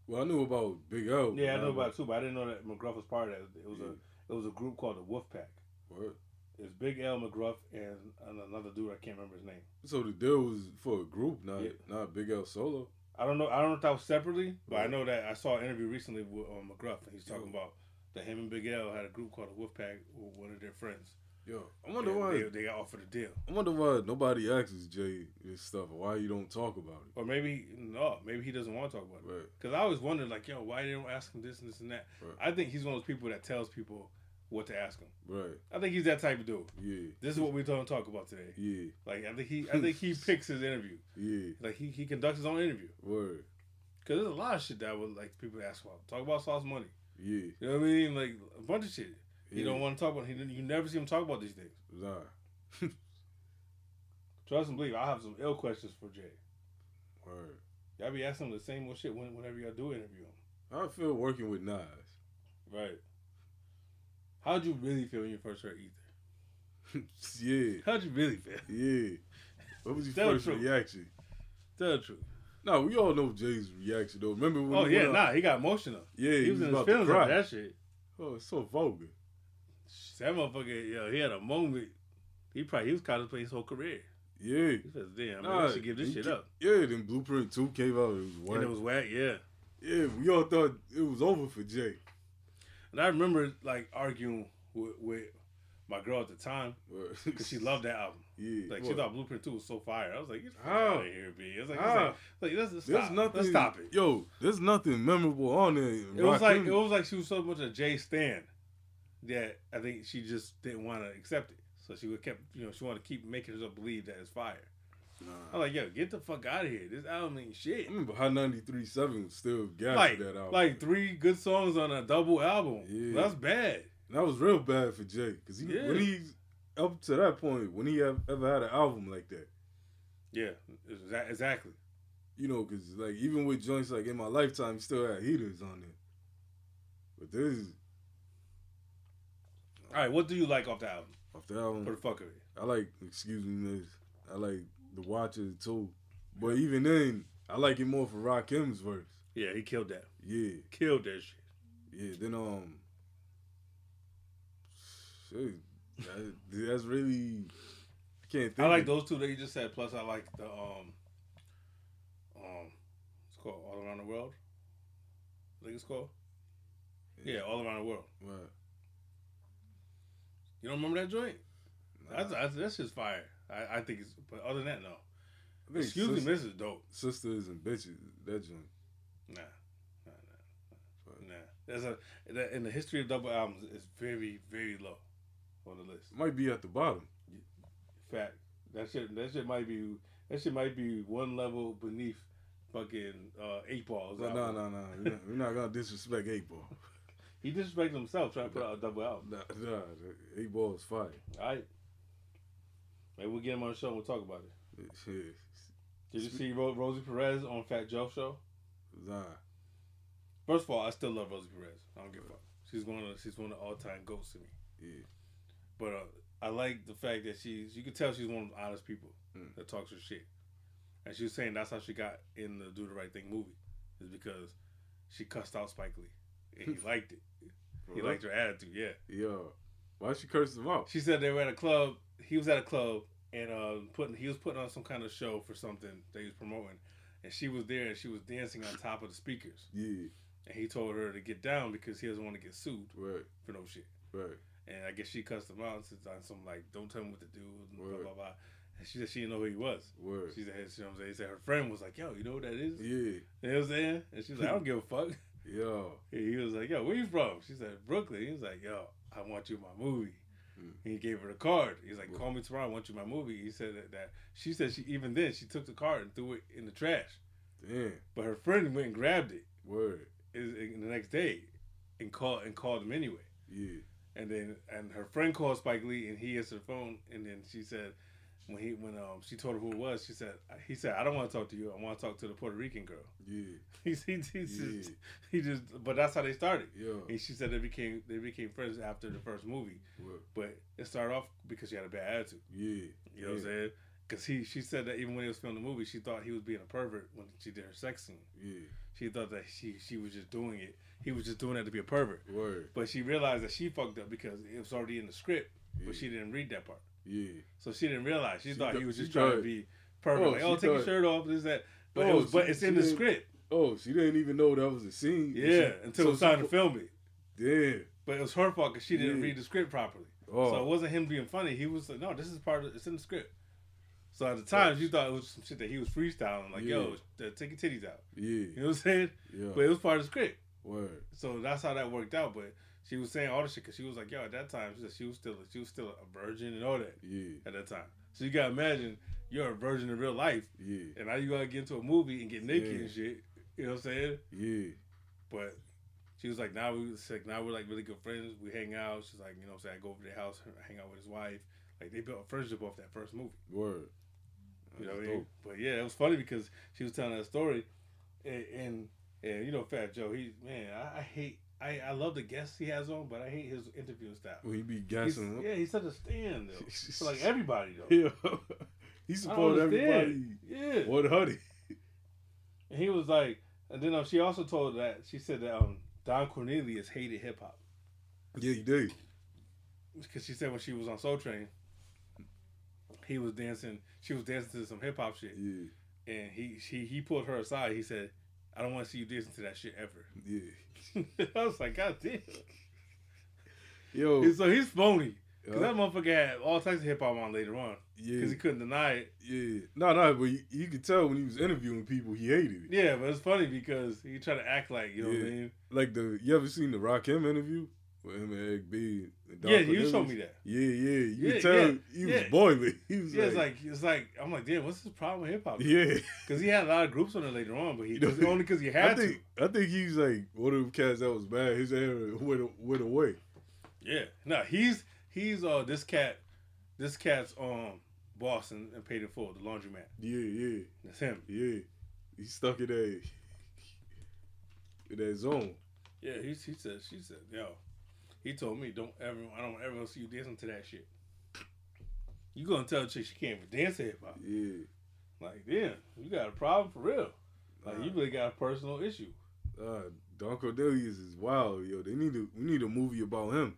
Well, I knew about Big L. Yeah, I know about it too, but I didn't know that McGruff was part of that. It was Yeah. a it was a group called the Wolf Pack. Word. It's Big L McGruff and, and another dude I can't remember his name. So the deal was for a group, not Yeah. not Big L solo. I don't know. I don't know if that was separately, but I know that I saw an interview recently with um, McGruff, and he's talking Yeah. about that him and Big L had a group called the Wolfpack with one of their friends. Yo, I wonder And why. they, they got offered a deal, I wonder why nobody asks Jay this stuff. Why you don't talk about it? or maybe no, maybe he doesn't want to talk about it. Right. Because I always wondered, like, yo, why they don't ask him this and this and that. Right. I think he's one of those people that tells people what to ask him. Right. I think he's that type of dude. Yeah. This is what we're going to talk about today. Yeah. Like I think he, I think he (laughs) picks his interview. Yeah. Like he, he conducts his own interview. Word. Cause there's a lot of shit that would like people ask about. Talk about Sauce Money. Yeah. You know what I mean? Like a bunch of shit. He Yeah. don't want to talk about. He you never see him talk about these things. Nah. (laughs) Trust and believe. I have some ill questions for Jay. Word. Y'all be asking him the same old shit whenever y'all do interview him. I feel working with Nas. Right. How'd you really feel when you first heard Ether? (laughs) yeah. How'd you really feel? Yeah. What was your Tell first reaction? Tell the truth. No, we all know Jay's reaction though. Remember when? Oh he yeah, nah, he got emotional. Yeah, he, was, in his about feelings cry. that shit. Oh, it's so vulgar. That motherfucker, yo, he had a moment. He probably he was contemplating his playing his whole career. Yeah. He says, "Damn, man, Nah, I should give this shit up." Yeah, then Blueprint Two came out. It was whack. And it was whack, yeah. Yeah, we all thought it was over for Jay. And I remember like arguing with, with my girl at the time because she loved that album. (laughs) Yeah, Like she thought Blueprint Two was so fire. I was like, "Get the fuck How? out of here, B." I was like, How? it's like, like let's, let's stop. nothing. Let's stop it. Yo, there's nothing memorable on there. It was like it was like she was so much a Jay Stan that I think she just didn't want to accept it. So she would kept you know she wanted to keep making herself believe that it's fire. I'm like, yo, get the fuck out of here. This album ain't shit. I remember High 93.7 was still gas Like, that album. like three good songs on a double album. Yeah. That's bad. That was real bad for Jay because he, Yeah. when he's up to that point, when he ever had an album like that, Yeah, exactly. you know, because like even with joints like in my lifetime, he still had heaters on there. But this is All right, what do you like off the album? off the album. For the fuck of it. I like, excuse me, miss. I like the Watcher too, but even then, I like it more for Rakim's verse. Yeah, he killed that. Yeah, Killed that shit. yeah. Then um, shit, that, that's really I can't think. I like of- those two that you just said. Plus, I like the um, um, it's called All Around the World. I think it's called. Yeah, All Around the World. Right. You don't remember that joint? That's, that's that's just fire. I, I think it's. But other than that, no. Excuse me, Sis- Miss is dope. Sisters and bitches. That joint. Nah, nah, nah, nah. There's a that- in the history of double albums, it's very very low on the list. Might be at the bottom. Fact. That shit. That shit might be. That shit might be one level beneath fucking uh, eight balls. No, no, no, no. We're not, we're not gonna disrespect Eight Ball. (laughs) He disrespected himself trying to put out a double album. Nah, nah, Eight Ball is fire. All right. Maybe we'll get him on the show and we'll talk about it. Did you see Ro- Rosie Perez on Fat Joe show? Nah. First of all, I still love Rosie Perez. I don't give a fuck. She's one of she's one of the all time goats to me. Yeah. But uh, I like the fact that she's you can tell she's one of the honest people Mm. that talks her shit. And she was saying that's how she got in the Do the Right Thing movie, is because she cussed out Spike Lee and he (laughs) liked it. He liked her attitude. Yeah. Yo, why she cursed him out? She said they were at a club. He was at a club and uh, putting he was putting on some kind of show for something that he was promoting, and she was there and she was dancing on top of the speakers. (laughs) Yeah. And he told her to get down because he doesn't want to get sued Right. for no shit. Right. And I guess she cussed him out and said on some like, "Don't tell me what to do," and blah blah blah. And she said she didn't know who he was. Word. She said, you know what I'm saying? She said her friend was like, "Yo, you know what that is?" Yeah. You know what I'm saying? And she's like, "I don't give a fuck." (laughs) Yo. He was like, "Yo, where you from?" She said, "Brooklyn." He was like, "Yo, I want you in my movie." Mm. He gave her the card. He's like, "Call me tomorrow. I want you in my movie." He said that, that she said she even then she took the card and threw it in the trash, Damn. but her friend went and grabbed it Word. is- in the next day, and called and called him anyway. Yeah. And then and her friend called Spike Lee and he answered the phone and then she said when he when um she told her who it was she said he said I don't want to talk to you I want to talk to the Puerto Rican girl. Yeah. (laughs) He he, he, Yeah. just, he just but that's how they started. Yeah. And she said they became they became friends after the first movie, Word. but it started off because she had a bad attitude. Yeah. You know what I'm saying? Because he she said that even when he was filming the movie, she thought he was being a pervert when she did her sex scene. Yeah. She thought that she she was just doing it. He was just doing that to be a pervert. Word. But she realized that she fucked up because it was already in the script, Yeah. but she didn't read that part. Yeah. So she didn't realize. She, She thought thought- he was just trying to be perfect. Oh, like, oh, take your shirt off. This that. But it Oh, was, but it's in the script. Oh, she didn't even know that was a scene. Yeah, She- until so it was time she to film it. Yeah. But it was her fault because she didn't Yeah. read the script properly. Oh. So it wasn't him being funny. He was like, no, this is part of it's in the script. So at the time, you thought it was some shit that he was freestyling, like, yo, Yeah. uh, take your titties out. Yeah. You know what I'm saying? Yeah. But it was part of the script. Word. So that's how that worked out. But she was saying all the shit because she was like, yo, at that time she, said she was still she was still a virgin and all that Yeah. at that time. So you gotta imagine you're a virgin in real life, Yeah. and now you gotta get into a movie and get naked Yeah. and shit. You know what I'm saying? Yeah. But she was like, now we was like, now we're like really good friends. We hang out. She's like, you know, what I'm saying I go over to their house, hang out with his wife. Like they built a friendship off that first movie. Word. You know what I mean? But yeah, it was funny because she was telling that story, and and, and you know, Fat Joe, he man, I, I hate. I, I love the guests he has on, but I hate his interviewing style. When he be He's, gassing yeah, he's such a stand though. For (laughs) like everybody though. Yeah. (laughs) he supported everybody. Yeah. What honey? And he was like, and then um, she also told that she said that um, Don Cornelius hated hip hop Yeah, he did. because she said when she was on Soul Train, he was dancing. She was dancing to some hip hop shit, Yeah. and he she he pulled her aside. He said, "I don't want to see you dancing to that shit ever." Yeah. (laughs) I was like, God damn. Yo. And so he's phony. Because Yeah. that motherfucker had all types of hip hop on later on. Yeah. Because he couldn't deny it. Yeah. No, no, but you, you could tell when he was interviewing people, he hated it. Yeah, but it's funny because he tried to act like, you know what I mean? Like the you ever seen the Rock Rakim interview with him and B? And Yeah, you Cornelius? showed me that. Yeah, yeah. You Yeah, could tell yeah, he was yeah. boiling. (laughs) He was Yeah, it's like, like, it's like, I'm like, damn, what's his problem with hip hop? yeah. (laughs) Because he had a lot of groups on it later on, but he (laughs) You know, only because he had I think I think he's like one of them cats that was bad. His hair went went away. Yeah. No, he's, he's, uh, this cat, this cat's, um, boss and, and paid in for the laundromat. Yeah, yeah, That's him. yeah. He's stuck in that in that zone. Yeah, he, he said, she said, yo, he told me, don't ever, I don't ever see you dancing to that shit. You gonna tell a chick she can't even dance hip hop. Yeah. Like, damn, you got a problem for real. Like, you really got a personal issue. Uh, Don Cornelius is wild, yo. They need to we need a movie about him.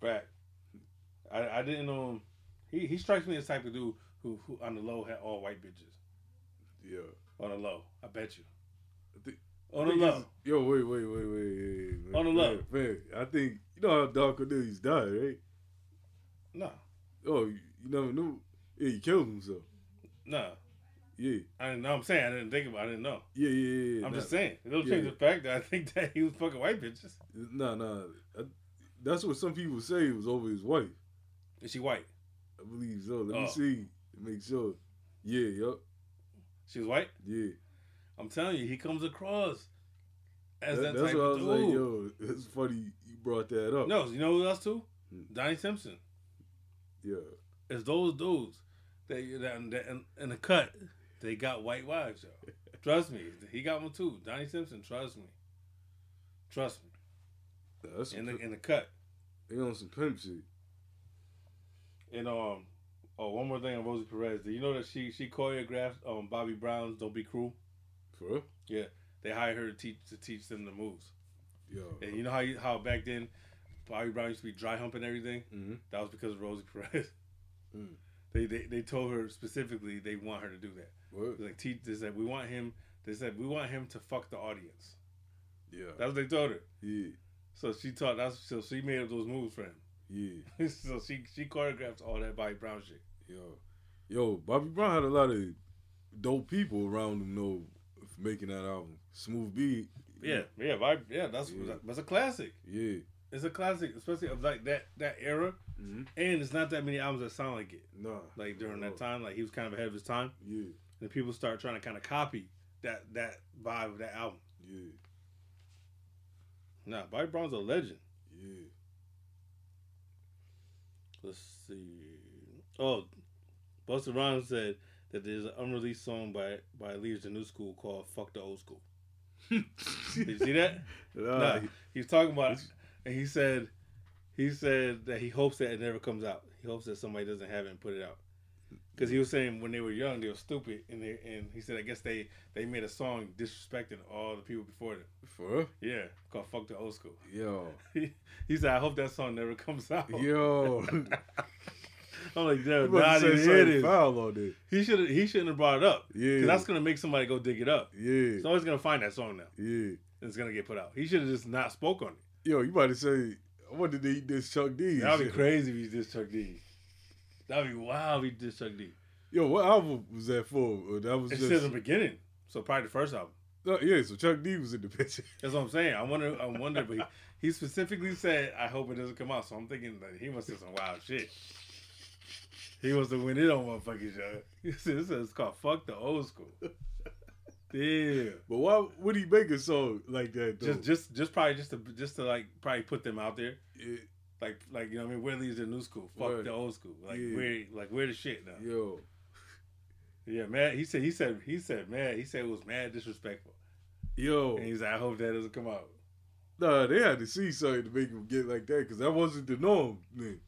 Fact. I, I didn't know him. He, he strikes me as type of dude who, who on the low had all white bitches. Yeah. On the low. I bet you. I think- On the low. Yo, wait, wait, wait, wait, wait. On the man, low. Man, I think you know how Don Cornelius died, right? No. Oh, you, you never knew. Yeah, he killed himself. No. Yeah. I didn't know. I'm saying I didn't think about it. I didn't know. Yeah, yeah, yeah. I'm Nah, just saying. It don't Yeah. change the fact that I think that he was fucking white bitches. No, no. I- That's what some people say. It was over his wife. Is she white? I believe so. Let Oh. me see. Make sure. Yeah, yup. She was white? Yeah. I'm telling you, he comes across as That- that, that's type what I of was dude. like, yo, it's funny brought that up. No, you know who else too? Hmm. Donnie Simpson. Yeah. It's those dudes that, that, that in, in the cut, they got white wives, yo. (laughs) Trust me, he got one too. Donnie Simpson, trust me. Trust me. That's In the in the cut. they on some pimp shit. And um oh one more thing on Rosie Perez. Do you know that she she choreographed um Bobby Brown's Don't Be Cruel? For real? Yeah. They hired her to teach to teach them the moves. Yo. And you know how you, how back then Bobby Brown used to be dry humping everything? hmm That was because of Rosie Perez. (laughs) Mm. They, they they told her specifically they want her to do that. What? Like teach they said we want him they said we want him to fuck the audience. Yeah. That's what they told her. Yeah. So she taught that's so she made up those moves for him. Yeah. (laughs) so she she choreographed all that Bobby Brown shit. Yo. Yo, Bobby Brown had a lot of dope people around him, though, making that album. Smooth B. Yeah, yeah, Bobby, yeah. That's Yeah. that's a classic. Yeah. It's a classic, especially of like that that era. hmm And it's not that many albums that sound like it. No, Like during Oh. that time, like he was kind of ahead of his time, Yeah. and people start trying to kind of copy that that vibe of that album. Yeah. Nah, Bobby Brown's a legend. Yeah. Let's see. Oh, Busta Rhymes said that there's an unreleased song by by Leaders of New School called "Fuck the Old School." (laughs) Did you see that? (laughs) Nah, Nah, he was talking about, it, and he said, he said that he hopes that it never comes out. He hopes that somebody doesn't have it and put it out. Because he was saying when they were young, they were stupid, and they and he said I guess they they made a song disrespecting all the people before them. For real? Yeah, called "Fuck the Old School." Yo. He, (laughs) he said I hope that song never comes out. Yo. I'm like, dude, nah, say here it foul on there. He should he shouldn't have brought it up. Yeah. Because that's gonna make somebody go dig it up. Yeah. Somebody's gonna find that song now. Yeah. And it's gonna get put out. He should have just not spoke on it. Yo, you about to say, what did eat this Chuck D? That'd be crazy if he did Chuck D. That'd be wild if he did Chuck D. Yo, what album was that for? Uh, that was It just. says in the beginning, so probably the first album. No, yeah, so Chuck D was in the (laughs) picture. That's what I'm saying. I wonder. I wonder, but he, he specifically said, "I hope it doesn't come out." So I'm thinking that he must have some wild shit. He wants to win it on motherfucking show. (laughs) "This is called fuck the old school." Damn. But why would he make a song like that? Though? Just, just, just probably just to just to like probably put them out there. Yeah, Like, like you know, what I mean, we're leaves the new school. Fuck Word. the old school. Like, Yeah. we're like we're the shit now. yo, Yeah, man. He said, he said, he said, man. He said it was mad disrespectful. yo. And he's like, I hope that doesn't come out. Nah, they had to see something to make him get like that because that wasn't the norm. Man.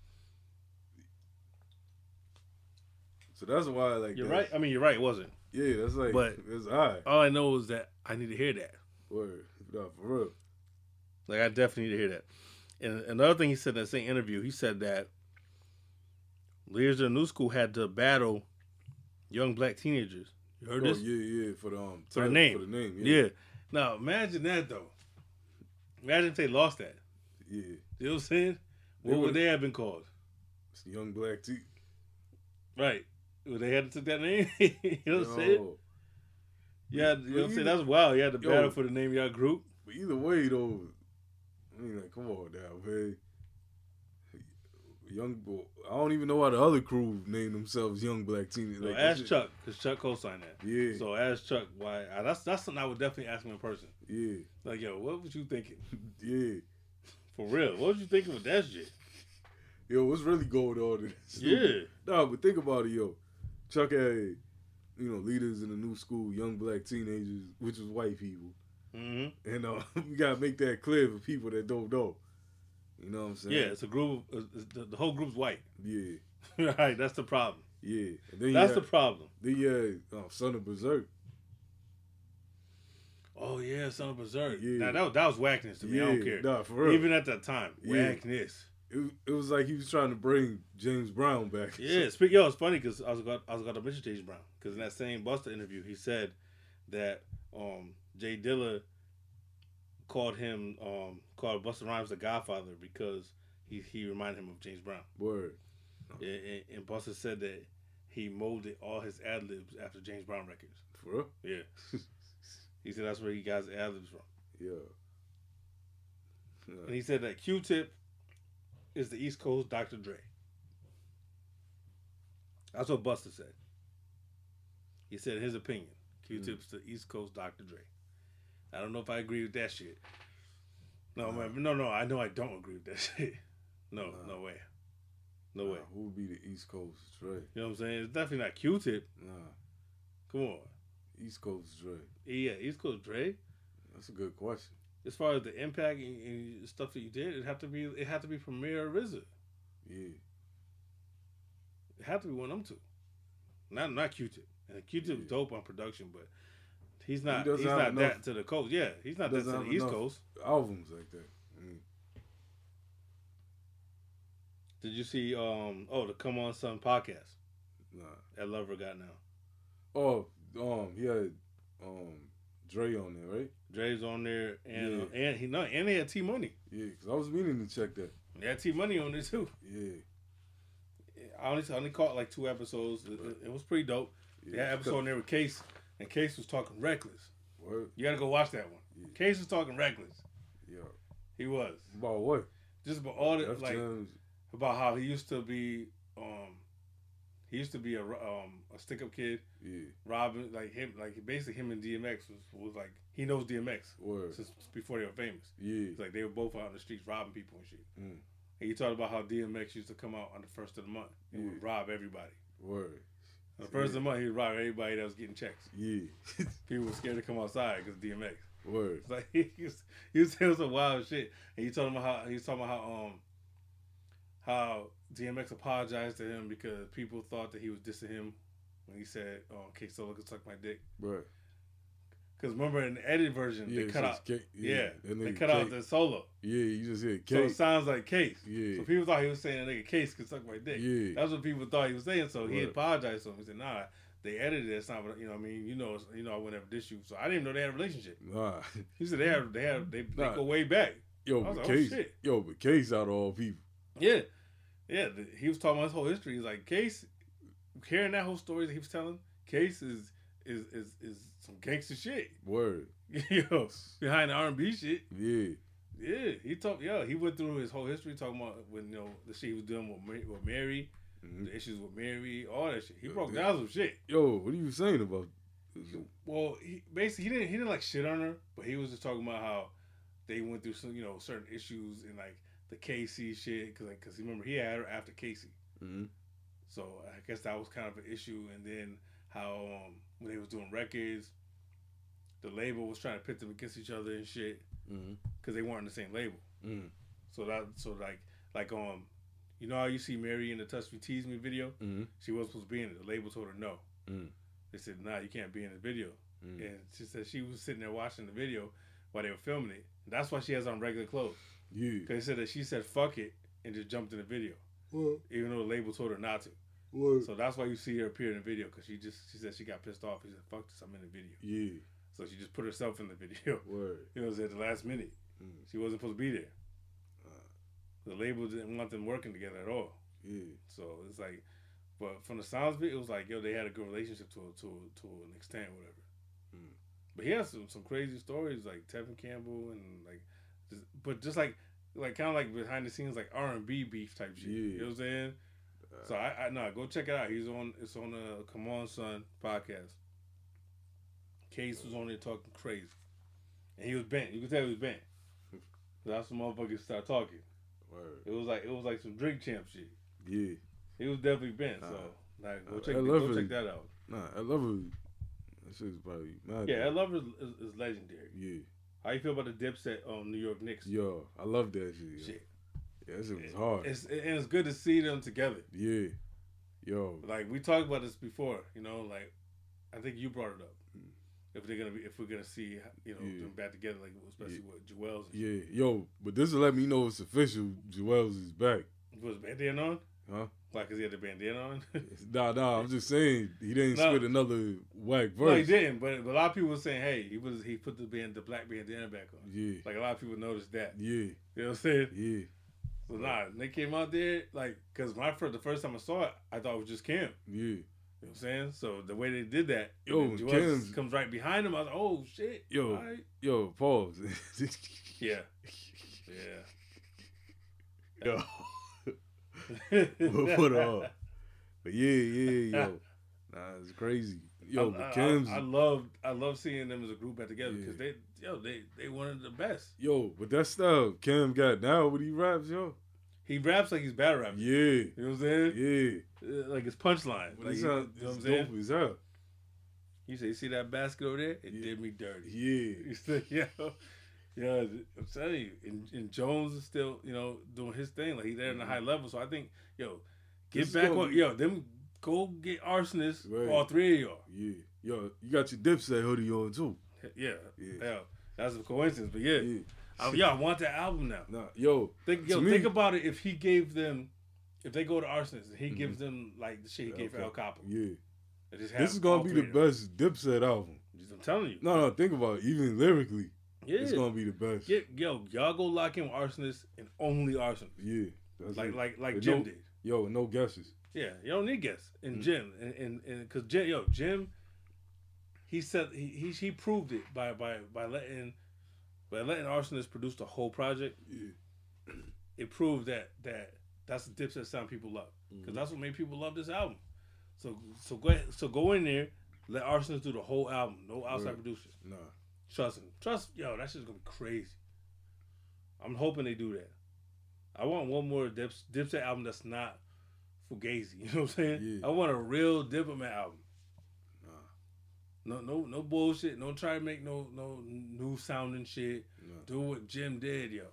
So that's why, like, You're right. I mean, you're right. It wasn't. Yeah, that's like, But- it's alright. All I know is that I need to hear that. Word, nah, for real. Like I definitely need to hear that. And another thing he said in that same interview, he said that leaders of the new school had to battle young black teenagers. You heard Oh, this? yeah, yeah, for the um, For the name. for the name, yeah. Now imagine that though. Imagine if they lost that. yeah. You know what I'm saying? What would would- they have been called? It's young black tea. Right. They had to took that name? (laughs) you know what I'm saying? Yeah, you know what I'm saying? That's wild. You had to Yo. battle for the name of your group. But either way, though, I mean, like, come on now, man. Young boy, I don't even know why the other crew named themselves Young Black Teen. So Like, ask shit- Chuck, because Chuck co-signed that. Yeah, So ask Chuck why. I, that's that's something I would definitely ask him in person. yeah, Like, yo, what was you thinking? (laughs) yeah. For real, what was you thinking with that shit? Yo, what's really going on in this? Yeah. (laughs) Nah, but think about it, yo. Chuck had, you know, leaders in the new school, young black teenagers, which was white people. hmm And uh, (laughs) we gotta make that clear for people that don't know. You know what I'm saying? Yeah, it's a group. Of, the, the whole group's white. Yeah, (laughs) right, that's the problem. yeah. That's you the problem. then you had uh, Son of Bazerk. Oh yeah, son of Bazerk. Yeah. Now that was, that was whackness to me. I don't care. nah, for real. Even at that time, Yeah. whackness. It, was- it was like he was trying to bring James Brown back. Yeah, speak. Yo, it's funny because I was got I was going to mention James Brown because in that same Busta interview, he said that um, J Dilla called him um, called Busta Rhymes the Godfather because he he reminded him of James Brown. Word. And, and, and Busta said that he molded all his ad libs after James Brown records. For real? Yeah, (laughs) he said that's where he got his ad libs from. Yeah. And he said that Q-Tip is the East Coast Dr. Dre. That's what Busta said. He said his opinion. Q-Tip's mm-hmm. the East Coast Dr. Dre. I don't know if I agree with that shit. No, man, no, no. I know I don't agree with that (laughs) shit. No, no way. No way. Who would be the East Coast Dre? You know what I'm saying? It's definitely not Q-Tip. Nah, Come on. East Coast Dre. Yeah, East Coast Dre. That's a good question. As far as the impact and, and stuff that you did, it had to be it had to be Premier or RZA. Yeah. It had to be one of them two. Not not Q-Tip. And Q-Tip's Yeah. dope on production, but he's not. He he's not that to the coast. Yeah, he's not that to the East. Coast. Albums like that. Mean, Did you see? Um. Oh, the Come On Son podcast nah. that Lover got now. Oh, um, he had um Dre on there, right? Dre's on there, and uh, Yeah. and he no, and they had T Money. Yeah, because I was meaning to check that. They had T Money on there too. Yeah. I only I only caught like two episodes. It, it- it was pretty dope. They had episode on there with Case, and Case was talking reckless. Word. You gotta go watch that one. Yeah. Case was talking reckless. Yeah. He was About what? just about all the like. About how he used to be um he used to be a um a stick up kid Yeah. robbing like him like basically him and DMX was, was like he knows DMX Word. since before they were famous. Yeah. It's like they were both out in the streets robbing people and shit. Mm. And he talked about how DMX used to come out on the first of the month and would rob everybody. Word. On the first of the month, he would rob everybody that was getting checks. Yeah. (laughs) People were scared to come outside because DMX. Word. It's like (laughs) he was, he was saying some wild shit, and he told him how he was talking about how um how DMX apologized to him because people thought that he was dissing him when he said, "Oh, K Solo could suck my dick." Right. Because remember in the edited version, Yeah, they cut out, K- yeah, yeah, they cut out the solo, Yeah, you just hear so it sounds like Case. Yeah. So people thought he was saying nigga Case could suck my dick. Yeah. That's what people thought he was saying. So he apologized to him. He said, "Nah, they edited it. It's not you know. what I mean, you know, you know, I would never diss you. So I didn't even know they had a relationship. Nah. He said they have, they have, they, they go way back. Yo, but like, oh, Case. shit. yo, but Case out of all people. Yeah, yeah. the- he was talking about his whole history. He's like, Case, hearing that whole story that he was telling, Case is is is is some gangster shit. Word. (laughs) yo, behind the R and B shit. Yeah. Yeah, he talked. Yeah, he went through his whole history talking about when you know the shit he was doing with, Ma- with Mary, Mhm. the issues with Mary, all that shit. He broke yeah. down some shit. Yo, what are you saying about? Well, he, basically, he didn't he didn't like shit on her, but he was just talking about how they went through some you know certain issues and like the Casey shit because like, cause remember he had her after Casey, Mhm. so I guess that was kind of an issue. And then how um, when they was doing records, the label was trying to pit them against each other and shit because they weren't in the same label. Mm. So that so like like um, you know how you see Mary in the Touch Me Tease Me video, Mhm. she wasn't supposed to be in it. The label told her no. Mm. They said, "Nah, you can't be in the video." Mm. And she said she was sitting there watching the video while they were filming it. That's why she has on regular clothes. Yeah. Because they said that she said "fuck it" and just jumped in the video, even though the label told her not to. Word. So that's why you see her appear in the video because she just she said she got pissed off. She said, "Fuck this, I'm in the video." Yeah. So she just put herself in the video. (laughs) Word. It was at the last minute. Mm. She wasn't supposed to be there. The label didn't want them working together at all. Yeah. So it's like, but from the sounds of it, it was like, yo, they had a good relationship to to to an extent, whatever. Mm. But he has some some crazy stories like Tevin Campbell and like, just, but just like like kind of like behind the scenes like R and B beef type shit. You know what I'm saying? so I, I no go check it out. He's on it's on the Come On Son podcast. Case was on there talking crazy, and he was bent. You could tell he was bent. (laughs) That's when motherfuckers start talking. Word. It was like it was like some drink champ shit. Yeah. He was definitely bent. Nah. So like go check go check that out. Nah, I love it. That shit's probably. Yeah, I love it. Is, is legendary. Yeah. How you feel about the Dipset um New York Knicks? Yo, I love that shit. Shit. Yeah, that shit was hard. It's and it's good to see them together. yeah. Yo. Like we talked about this before, you know. Like I think you brought it up. If they're gonna be, if we're gonna see, you know, Mm. Yeah. them back together, like especially with Juelz. Yeah. Yo, but this will let me know it's official. Juelz is back. shit. Was bandana on? Huh? Like, cause he had the bandana on. (laughs) Nah, nah. I'm just saying he didn't No. spit another whack verse. no, he didn't. But, but a lot of people were saying, hey, he was he put the band the black bandana back on. Yeah. Like a lot of people noticed that. Yeah. You know what I'm saying? Yeah. So nah, they came out there like, cause when I first the first time I saw it, I thought it was just Cam. Yeah. You know what I'm saying? So the way they did that, Yo, and then Juelz Cam's- just comes right behind him. I was like, oh shit. Yo. Right. Yo, pause. (laughs) Yeah. Yeah. Yo. Yeah. Put on. But yeah, yeah, yo. (laughs) Nah, it's crazy. Yo, I, but I, Kim's I, love I love seeing them as a group back together Yeah. because they yo they they of the best. yo, but that stuff Kim got now when he raps, yo. He raps like he's bad rapping. Yeah. You know what I'm saying? Yeah. Uh, Like his punchline. Like, you know what I'm saying? dope as hell. You say, you see that basket over there? It Yeah. did me dirty. Yeah. (laughs) You still, yeah, yeah. I'm telling you, and, and Jones is still, you know, doing his thing. Like he's there in the high level. So I think, yo, get Mm-hmm. This back on, be- yo, them go get arsonists, Right. all three of y'all. Yeah. Yo, you got your Dipset hoodie on too. Yeah, Yeah. yeah. That's a coincidence, but yeah, Yeah. I, yeah, I want that album now. Nah, yo. Think, yo, me- think about it. If he gave them, if they go to arsonists, and he gives them like the shit he gave for Okay. El Capo. Yeah. This is gonna be the best Dipset album. I'm telling you. No, no, think about it. Even lyrically, Yeah. it's gonna be the best. Get yo, y'all go lock in with arsonists and only arsonists. Yeah. That's Like it. like like Jim no- did. Yo, no guesses. Yeah, you don't need guests. And Mm. Jim and and and because Jim, yo, Jim, he said he, he he proved it by by by letting by letting arsonists produce the whole project. Yeah. It proved that that that's the Dipset sound people love because Mm-hmm. that's what made people love this album. So so go ahead, so go in there, let arsonists do the whole album, no outside Right. producers. Nah. Trust him. Trust yo, that shit's gonna be crazy. I'm hoping they do that. I want one more Dips, Dipset album that's not Fugazi. (laughs) You know what I'm saying? Yeah. I want a real Diplomat album. Nah. No, no, no bullshit. Don't try to make no no new sounding shit. Nah. Do what Jim did, yo.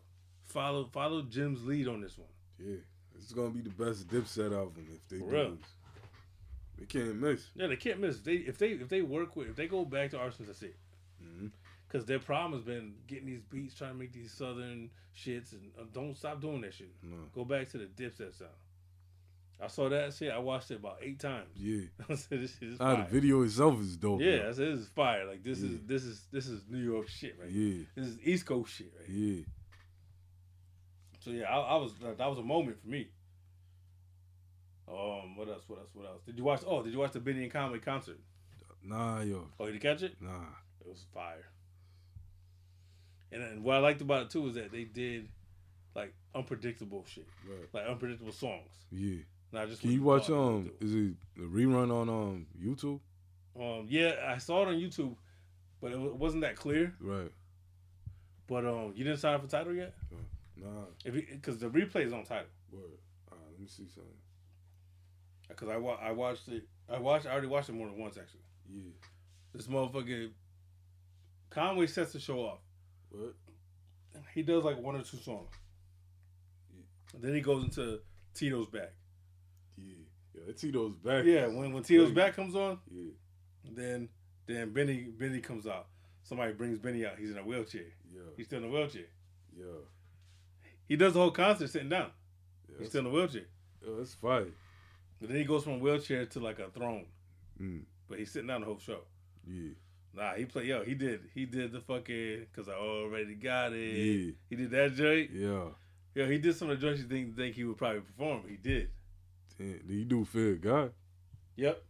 Follow follow Jim's lead on this one. Yeah. This is gonna be the best Dipset album if they For do real. this. They can't miss. Yeah, they can't miss. If they if they if they work with if they go back to Arsons, that's it. Because their problem has been getting these beats, trying to make these southern shits, and uh, don't stop doing that shit. No. Go back to the Dipset sound. I saw that shit. I watched it about eight times. Yeah. (laughs) I said, this shit is Nah, fire. the video itself is dope. yeah, yo. I said this is fire. Like this Yeah. is this is this is New York shit, right? Yeah. This is East Coast shit, right? Yeah. So yeah, I, I was that was a moment for me. Um, what else? What else? What else? Did you watch? Oh, did you watch the Benny and Conway concert? Nah, yo. Oh, did you catch it? Nah. It was fire. And what I liked about it too is that they did like unpredictable shit, Right. like unpredictable songs. Yeah. Not just Can you watch um? Is it a rerun on um YouTube? Um, yeah, I saw it on YouTube, but it wasn't that clear. Right. But um, you didn't sign up for Tidal yet? Nah. If because the replay is on Tidal. Word. All right. Let me see something. Because I wa- I watched it. I watched. I already watched it more than once actually. Yeah. This motherfucker Conway sets the show off. What? He does like one or two songs. And then he goes into Tito's back. Yeah. Yeah. Tito's back. Yeah, when when Tito's back comes on, Yeah. then then Benny Benny comes out. Somebody brings Benny out. He's in a wheelchair. Yeah. He's still in a wheelchair. Yeah. He does the whole concert sitting down. Yeah. He's still in a wheelchair. Yo, that's. But then he goes from a wheelchair to like a throne. Mm. But he's sitting down the whole show. Yeah. Nah, he played. Yo, he did. He did the fucking because I already got it. Yeah. He did that joint. Yeah. Yo, he did some of the joints you think think he would probably perform. He did. Damn. Did he do Fear God? Yep.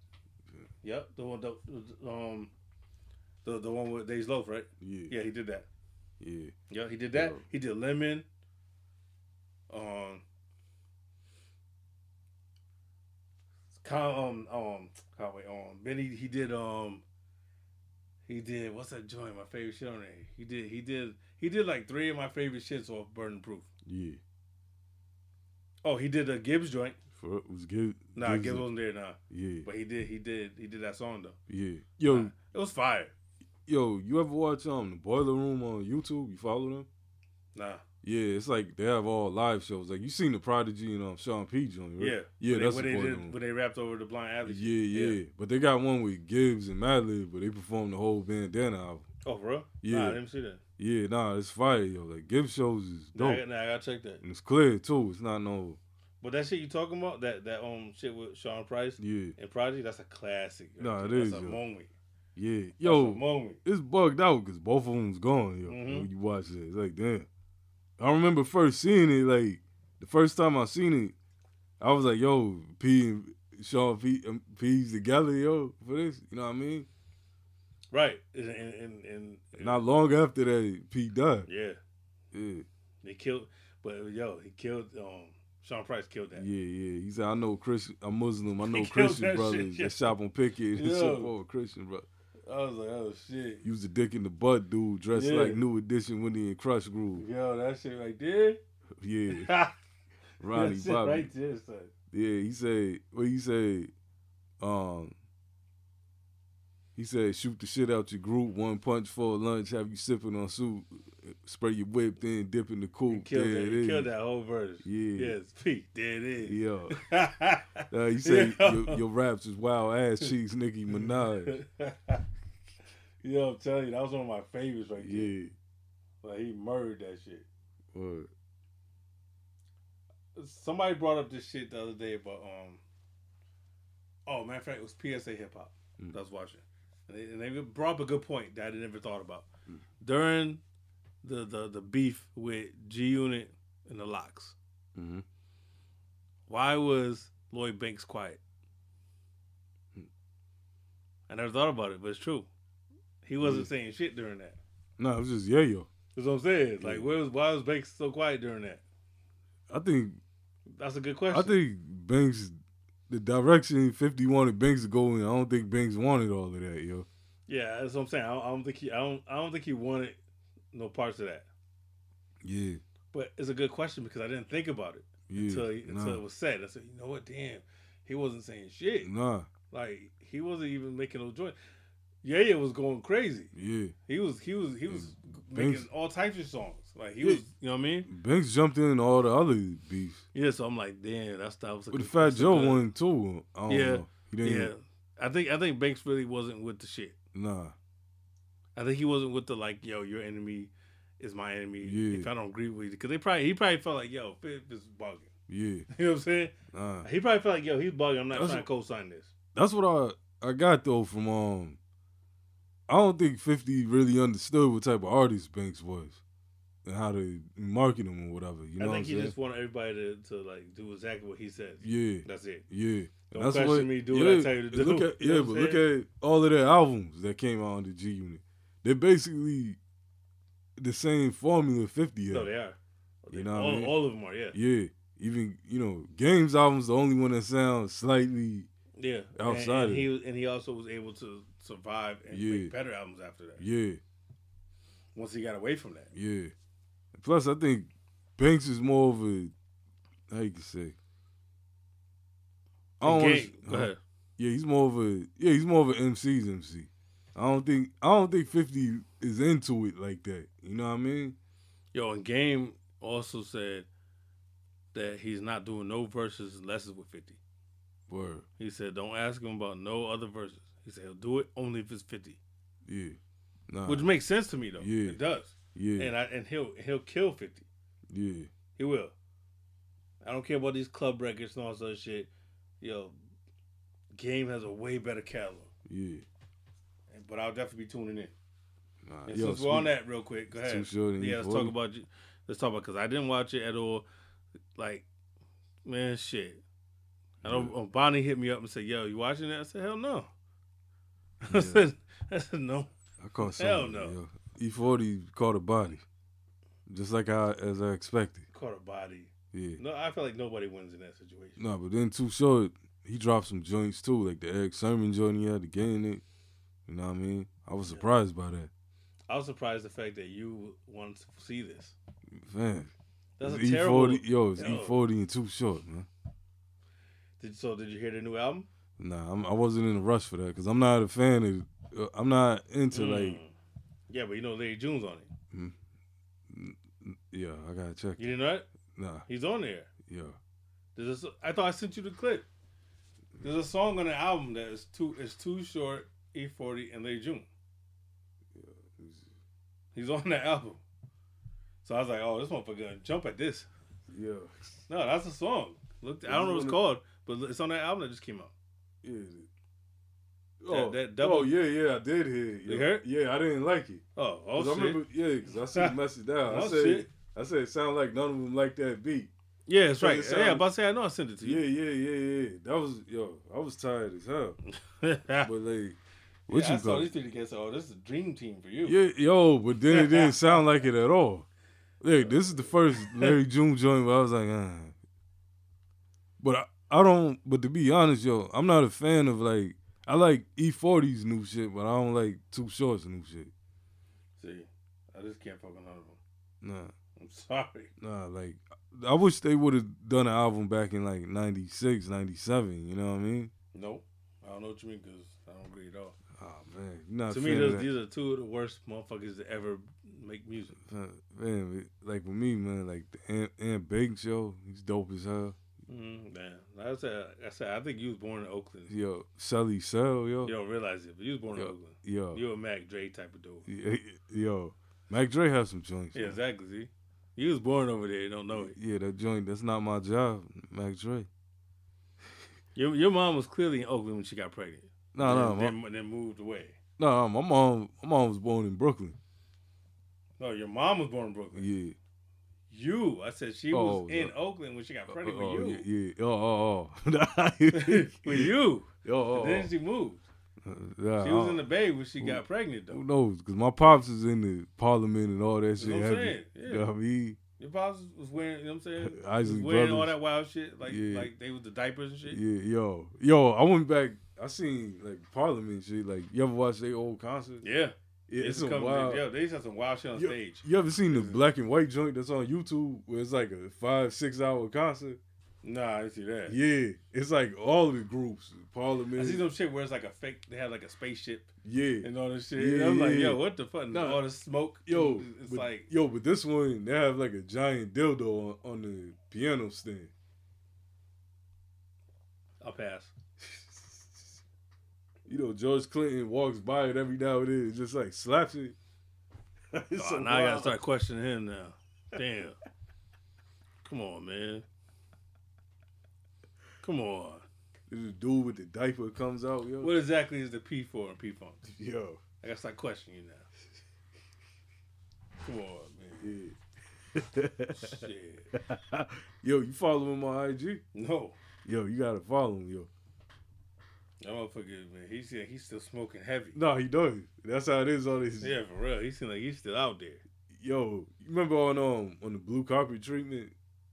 Yep. The one. The, um. The the one with Days Loaf, right? Yeah. Yeah, he did that. Yeah. Yeah, he did that. Yeah. He did Lemon. Um. Con, um um Conway um Benny he did um he did what's that joint my favorite shit on there he did he did he did like three of my favorite shits off Burden Proof Yeah. oh he did a Gibbs joint For it was good. nah Gibbs wasn't there nah Yeah. but he did he did he did that song though Yeah. Yo, it was fire yo, you ever watch um the Boiler Room on YouTube? You follow them? nah Yeah, it's like they have all live shows. Like you seen the Prodigy and um Sean P joint, right? yeah Yeah, When that's they, when they did when they rapped over the Blind Alley shit. Yeah, yeah, But they got one with Gibbs and Madlib, but they performed the whole bandana album. oh for real Yeah. nah, I didn't see that Yeah, nah, it's fire, yo. Like Gibbs shows is dope. got- nah, I gotta check that And it's clear too. It's not no But that shit you talking about, that that um shit with Sean Price yeah. and Prodigy, that's a classic. right Nah, it there. is, That's a yo. moment. Yeah. That's a Yo, moment. it's bugged out because both of them's gone, yo. Mhm. When you watch it, it's like damn. I remember first seeing it, like the first time I seen it, I was like, yo, P and Sean P um, P's together, yo, for this. You know what I mean? Right. And, and, and, and Not long after that, P died. yeah, Yeah, they killed. But yo, he killed. Um, Sean Price killed that. yeah, yeah. He said, I know Christian, I'm Muslim. I (laughs) know Christian brothers shit, yeah. that shop on Pickett and so forth. Christian brother. I was like, oh shit. Use the dick in the butt, dude. Dressed Yeah. like New Edition when he in Krush Groove. Yo, that shit right there. Yeah, (laughs) Ronnie that shit Bobby. right there, son. Yeah, he said. Well, he said. Um. He said, "Shoot the shit out your group. One punch for lunch. Have you sipping on soup. Spray your whip, then dip in the He coupe. killed that. it He is. killed that whole verse. Yeah. Yes, Pete. There it is. Yeah. (laughs) Uh, he said Yeah. your, your raps is wild ass cheeks, Nicki (laughs) Minaj. Yo, I'm telling you, that was one of my favorites right there. Yeah. Like he murdered that shit. Word. Somebody brought up this shit the other day about um. Oh, matter of fact, it was PSA Hip Hop Mm. that I was watching, and they, and they brought up a good point that I never thought about during the the the beef with G Unit and the LOX. Mhm. Why was Lloyd Banks quiet? I never thought about it, but it's true. He wasn't saying shit during that. No, it was just yeah, yo. That's what I'm saying. Like, where was why was Banks so quiet during that? I think That's a good question. I think Banks, the direction Fifty wanted Banks to go in. I don't think Banks wanted all of that, yo. Yeah, that's what I'm saying. I don't, I don't think he. I don't. I don't think he wanted no parts of that. Yeah, But it's a good question because I didn't think about it yeah. until he, until it was said. I said, you know what? Damn, he wasn't saying shit. nah, Like he wasn't even making no joint. Yeah, yeah, was going crazy. yeah. He was. He was. He was Banks- making all types of songs. Like he Yeah. was. You know what I mean? Banks jumped in all the other beefs. Yeah. So I'm like, damn, that's that was. a With the Fat Joe one too. I don't Yeah, know. He didn't. Yeah, I think I think Banks really wasn't with the shit. Nah. I think he wasn't with the like, yo, your enemy is my enemy. Yeah. If I don't agree with you, because they probably he probably felt like, yo, Fifth is bugging. Yeah. (laughs) You know what I'm saying? Nah. He probably felt like, yo, he's bugging. I'm not That's trying to co-sign this. That's what I I got though from um. I don't think Fifty really understood what type of artist Banks was, and how to market him or whatever. You know I what think he saying? just wanted everybody to, to like do exactly what he says. yeah. That's it. Yeah. Don't And question me, do what I tell you to Look do. at, You yeah, know but look at all of their albums that came out on the G Unit. They're basically, the same formula Fifty had. No, they are. You know what I all, mean? all of them are. Yeah. Yeah, even you know, Games album's the only one that sounds slightly. Yeah. Outside and, of and he and he also was able to survive and Yeah. make better albums after that. Yeah, Once he got away from that. yeah. Plus, I think Banks is more of a how you can say. I don't wanna, Game- go ahead. Yeah, he's more of a yeah, he's more of an MC's MC. I don't think I don't think Fifty is into it like that. You know what I mean? Yo, and Game also said that he's not doing no verses unless it's with 50. Word. He said, don't ask him about no other verses. He said he'll do it only if it's 50. Yeah. Nah. Which makes sense to me though. Yeah. It does. yeah. And I and he'll he'll kill 50. yeah. He will. I don't care about these club records and all that other shit. Yo, Game has a way better catalog. Yeah. And- But I'll definitely be tuning in. Nah, And yo, since we're on that real quick, go Too ahead. Short yeah, let's E40. talk about you. Let's talk about because I didn't watch it at all. Like, man, shit. I know uh, Bonnie hit me up and said, "Yo, you watching that?" I said, "Hell no." (laughs) I said, "I said no." I caught Hell something. no. Yo. E40 caught a body, just like I as I expected. Caught a body. Yeah. No, I feel like nobody wins in that situation. No, but then Too Short, he dropped some joints too, like the Erick Sermon joint he had to gain it. You know what I mean? I was surprised by that. I was surprised the fact that you wanted to see this. Man. That's a it's terrible. E40, yo, it's Yo. E40 and Too Short, man. Did, so did you hear the new album? Nah, I'm, I wasn't in a rush for that because I'm not a fan of. Uh, I'm not into Mm. like. Yeah, but you know Larry June's on it. Yeah, I gotta check. You didn't know that? Nah, He's on there. yeah. There's a, I thought I sent you the clip. There's a song on the album that is too is too short. E40 and Larry June. Yeah, he's on that album. So I was like, oh, this motherfucker gonna jump at this. Yeah. No, that's a song. Look, I don't know what it's called, but it's on that album that just came out. Yeah. That- Oh, that double- oh yeah, yeah, I did hear it. You yeah. heard? Yeah, I didn't like it. Oh, oh 'Cause I remember, yeah, because I see the (laughs) message down. I Oh, said, shit. I said, it sounded like none of them like that beat. yeah, that's right. it yeah, I'm about to say I know I sent it to you. yeah, yeah, yeah. Yeah. That was yo. I was tired as hell. Yeah, (laughs) But like, what I you saw call? these three kids. Oh, this is a dream team for you. Yeah, yo. But then it didn't (laughs) sound like it at all. Look, this is the first Larry June joint where I was like, ah. But I, I don't. But to be honest, yo, I'm not a fan of like. I like E40's new shit, but I don't like Too Short's new shit. See, I just can't fucking with none of them. Nah, (laughs) I'm sorry. nah. Like, I wish they would have done an album back in like 96, 97, You know what I mean? Nope. I don't know what you mean because I don't agree at all. Oh man, you're not to me, those, these are two of the worst motherfuckers to ever make music. Man, like with me, man, like the Ant, Ant Bake show, he's dope as hell. Mm, man, like I said, I said, I think you was born in Oakland. Yo, Shelly Cell, yo, You don't realize it, but you was born in Oakland. yo, You a Mac Dre type of dude. yo, (laughs) yo. Mac Dre has some joints. Yeah, man. exactly. See, you was born over there. You don't know it. Yeah, that joint. That's not my job, Mac Dre. Your your mom was clearly in Oakland when she got pregnant. No, no, my, then, then, then moved away. no. My mom, my mom was born in Brooklyn. No, your mom was born in Brooklyn. Yeah. You, I said she Oh, was in. Oakland when she got oh, pregnant oh, with you. yeah. Oh, oh, oh. (laughs) (laughs) with you. oh, oh, then she moved. Uh, oh. Yeah, She was in the Bay when she got pregnant though. Who knows? Because my pops is in the parliament and all that shit. what I'm saying, You yeah. know what I mean? Your pops was wearing, you know what I'm saying? (laughs) Isley was wearing all that wild shit, like Yeah. like they was the diapers and shit. Yeah, yo, yo. I went back. I seen like Parliament shit. Like you ever watch their old concert? Yeah, Yeah, it's a wild. Yo, they to have some wild shit on stage. You ever seen the black and white joint that's on YouTube where it's like a five six hour concert? Nah, I didn't see that. Yeah, it's like all the groups. Parliament. I see some shit where it's like a fake. They have like a spaceship yeah, and all this shit. Yeah, and I'm like, yeah, yo, what the fuck? And Nah. all the smoke. yo, it's but, like yo, but this one they have like a giant dildo on, on the piano stand. I'll pass. You know, George Clinton walks by it every now and then, just like slaps it. (laughs) Oh, so now I gotta start questioning him now. Damn. Come on, man. Come on. A dude with the diaper comes out, yo. What exactly is the P for in P Funk? (laughs) Yo, I gotta start questioning you now. Come on, man. (laughs) yeah. Shit. yo, you follow him on IG? No. Yo, you gotta follow him, yo. That motherfucker, man, he's he's still smoking heavy. No, he does. That's how it is on his. Yeah, for real. He seems like he's still out there. Yo, you remember on um on the blue carpet treatment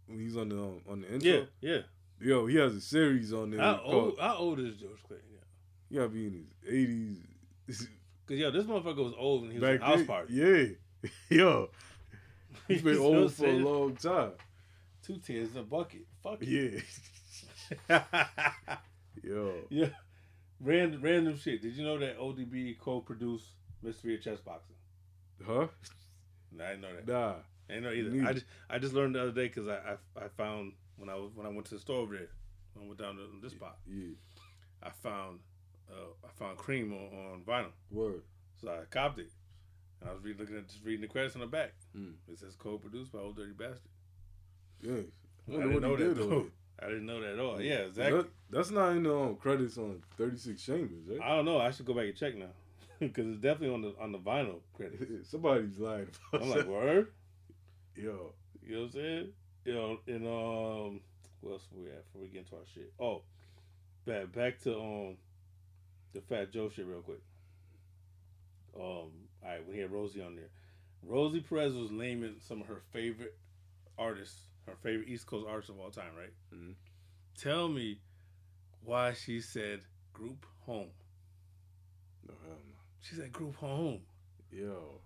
when he's on the um, on the intro? Yeah, yeah. Yo, he has a series on there. How old, how old is George Clinton? Yeah. He gotta be in his eighties. (laughs) Cause yo, this motherfucker was old when he was in house party. Yeah. (laughs) Yo. He's been (laughs) You know what I'm old for a long time. Two tears in a bucket. Fuck it. Yeah. Yo. yeah. Random random shit. Did you know that ODB co-produced Mystery of Chess Boxing? Huh? No, I didn't know that. Nah. I didn't know either. Neither. I just, I just learned the other day because I, I I found when I was when I went to the store over there when I went down to this spot Yeah. I found uh, I found cream on, on vinyl Word. so I copped it and I was reading looking at just reading the credits on the back Mm. it says co-produced by Old Dirty Bastard Yeah. I Wonder didn't know that though. I didn't know that at all yeah exactly That- that's not in the um, credits on 36 Chambers, right? I don't know I should go back and check now (laughs) because it's definitely on the on the vinyl credits (laughs) Somebody's lying I'm like word (laughs) Yo. You know what I'm saying? You know, and um, what else we at before we get into our shit? Oh, back back to um, the Fat Joe shit real quick. Um, all right, we had Rosie on there. Rosie Perez was naming some of her favorite artists, her favorite East Coast artists of all time, right? Mhm. Tell me why she said group home. No, hell no. She said group home. Yo.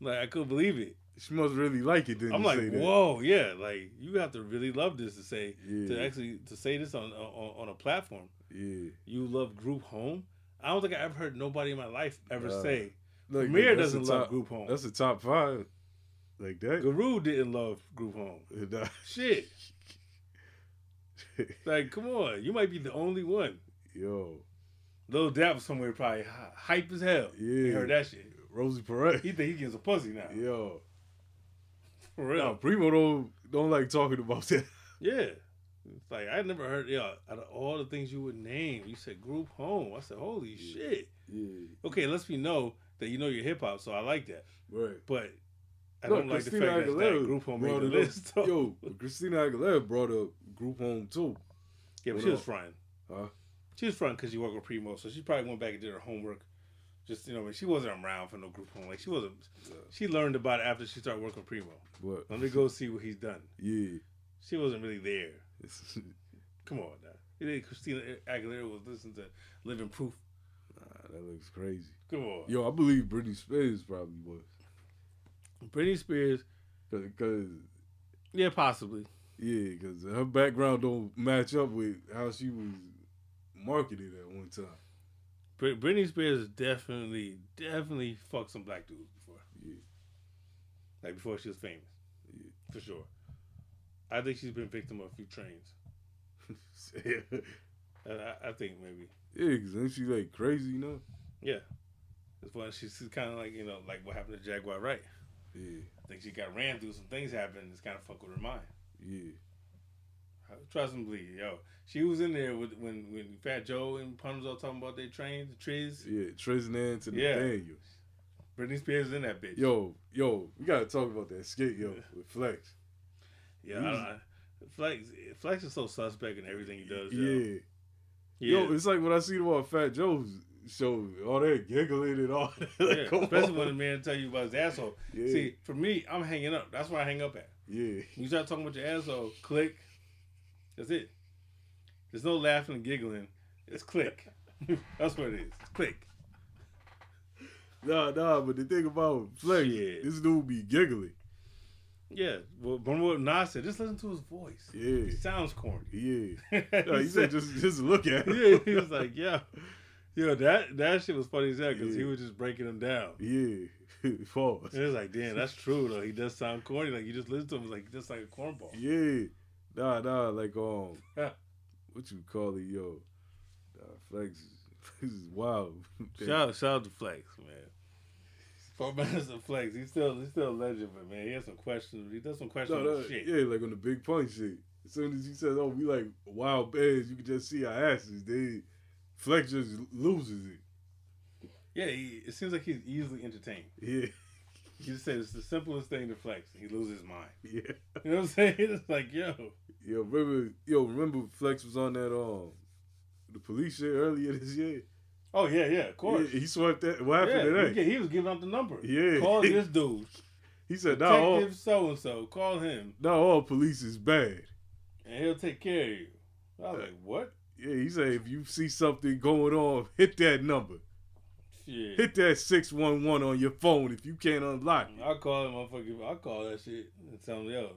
Like I couldn't believe it. She must really like it, didn't I'm like, whoa, yeah, like you have to really love this to say to actually to say this on on, on a platform. Yeah. You love group home. I don't think I ever heard nobody in my life ever Nah. say Like, Premier doesn't the love group home. That's the top five. Like that? Guru didn't love group home. (laughs) Nah. Shit, like come on, you might be the only one. Yo. Lil Dap was somewhere probably hype as hell. Yeah. he heard that shit. Rosie Perez. He think he gets a pussy now. Yo. (laughs) For real. Nah, Primo don't don't like talking about that. (laughs) Yeah. It's like I never heard yeah, out of all the things you would name, you said group home. I said, Holy shit. Yeah. Okay, lets me know that you know your hip hop, so I like that. Right. But I No, don't like the Christina fact that, that group home made brought the it up. list. Yo, Christina Aguilera brought up group home too. yeah, but she was up? fronting. Huh? She was fronting because she worked with Primo, so she probably went back and did her homework. Just you know, I mean, she wasn't around for no group home. Like she wasn't. She learned about it after she started working with Primo. But Let me go see what he's done. yeah. She wasn't really there. (laughs) Come on now. You think Christina Aguilera was listening to Living Proof? nah, that looks crazy. Come on. Yo, I believe Britney Spears probably was. Britney Spears, Cause, cause yeah, possibly. yeah, cause her background don't match up with how she was marketed at one time. Brit- Britney Spears definitely, definitely fucked some black dudes before. Yeah. Like before she was famous. Yeah. For sure. I think she's been victim of a few trains. (laughs) yeah, I, I, think maybe. Yeah, cause ain't she like crazy, you know? Yeah. It's funny. She's, she's kind of like, you know, like what happened to Jaguar Wright. Yeah, I think she got ran through some things happened. It's kind of fuck with her mind. yeah. Trust and believe, yo. She was in there with when when Fat Joe and Pun all talking about their trains, the trees. Yeah, Tristan to Yeah. Nathaniel. Britney Spears is in that bitch. Yo, yo, we gotta talk about that skit, yo, with Flex. yeah. I, I, Flex, Flex is so suspect in everything he does. Yeah. Yo. Yeah. Yo, it's like when I see on Fat Joe's show, all that giggling and all that. (laughs) yeah. Like, come Especially on. when the man tell you about his asshole. Yeah. See, for me, I'm hanging up. That's where I hang up at. Yeah. You start talking about your asshole, click. That's it. There's no laughing and giggling. It's click. (laughs) That's what it is. It's click. Nah, nah, but the thing about Flex, Shit. this dude be giggling. Yeah. Well, remember what Nas said? Just listen to his voice. Yeah. He sounds corny. Yeah. (laughs) Nah, he said just just look at him. yeah, he was like, yeah. Yo, that that shit was funny as hell because he was just breaking them down. Yeah. (laughs) Pause. It was like, damn, that's true though. He does sound corny. Like you just listen to him, it's like just like a cornball. Yeah. Nah, nah, like um (laughs) what you call it, yo. Nah, Flex is (laughs) Flex is wild. Shout out, shout out to Flex, man. Minutes of Flex. He's still he's still a legend, but man, he has some questions. He does some No, no, shit. yeah, like on the big punch shit. As soon as he says, "Oh, we like wild bears," you can just see our asses. They Flex just loses it. Yeah, he, it seems like he's easily entertained. Yeah, (laughs) He just said it's the simplest thing to flex. He loses his mind. (laughs) yeah. You know what I'm saying? (laughs) It's like, yo, Yo, remember? Yo, remember? Flex was on that um the police shit earlier this year. oh yeah, yeah, of course. Yeah, he swept that. What happened Yeah, to that? he, he was giving out the number. Yeah. call this dude. He said, "Not all, Detective so and so, call him, not all police is bad." and he'll take care of you. I was like, what? Yeah, he said, "If you see something going on, (laughs) hit that number. Shit. Hit that six one one on your phone if you can't unlock it." I call him motherfucker. I call that shit and tell him, yo,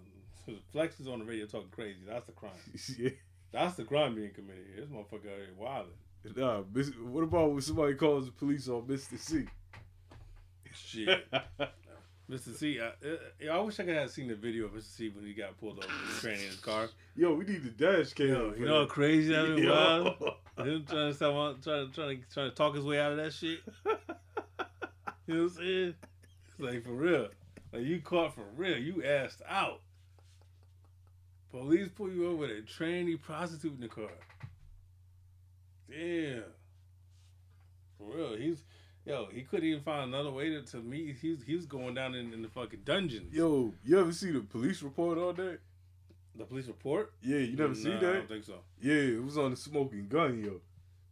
Flex is on the radio talking crazy. That's the crime. (laughs) yeah. That's the crime being committed here. This motherfucker out here wilding. Nah, what about when somebody calls the police on Mister Cee? Shit. (laughs) Mr. Cee, I, uh, wish I could have seen the video of Mr. Cee when he got pulled over tranny in his car. Yo, we need the dash cam. Yo, you know how crazy that is? Yo. Him trying to, trying, to, trying, to, trying to talk his way out of that shit. (laughs) you know what I'm saying? It's like, for real. Like, you caught for real. You asked out. Police pull you over with a tranny prostitute in the car. Damn. For real. He's, yo, he couldn't even find another way to, to meet. He was, he was going down in, in the fucking dungeons. Yo, you ever see the police report on that? The police report? Yeah, you never Nah, see that? I don't think so. Yeah, it was on the smoking gun, yo.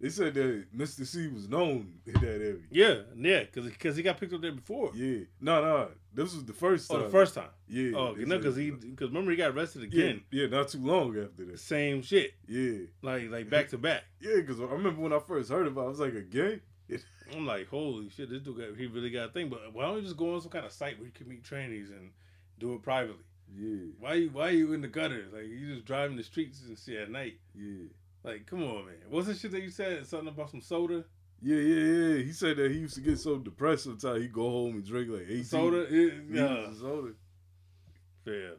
They said that Mr. Cee was known in that area. Yeah, yeah, because cause he got picked up there before. Yeah. No, no. This was the first Oh, time. the first time. Yeah. Oh, know, because he, because remember he got arrested Yeah, again. yeah, not too long after that. Same shit, Yeah. like like back to back. Yeah, because I remember when I first heard about it, I was like, a gang? (laughs) I'm like, holy shit, this dude got, he really got a thing. But why don't you just go on some kind of site where you can meet trainees and do it privately? Yeah, Why you why you in the gutter? Like you just driving the streets and shit at night. yeah. Like, come on, man. What's the shit that you said? Something about some soda? Yeah, yeah, yeah. He said that he used to get so depressed sometimes he'd go home and drink like 18 Soda? It, yeah. soda. Yeah.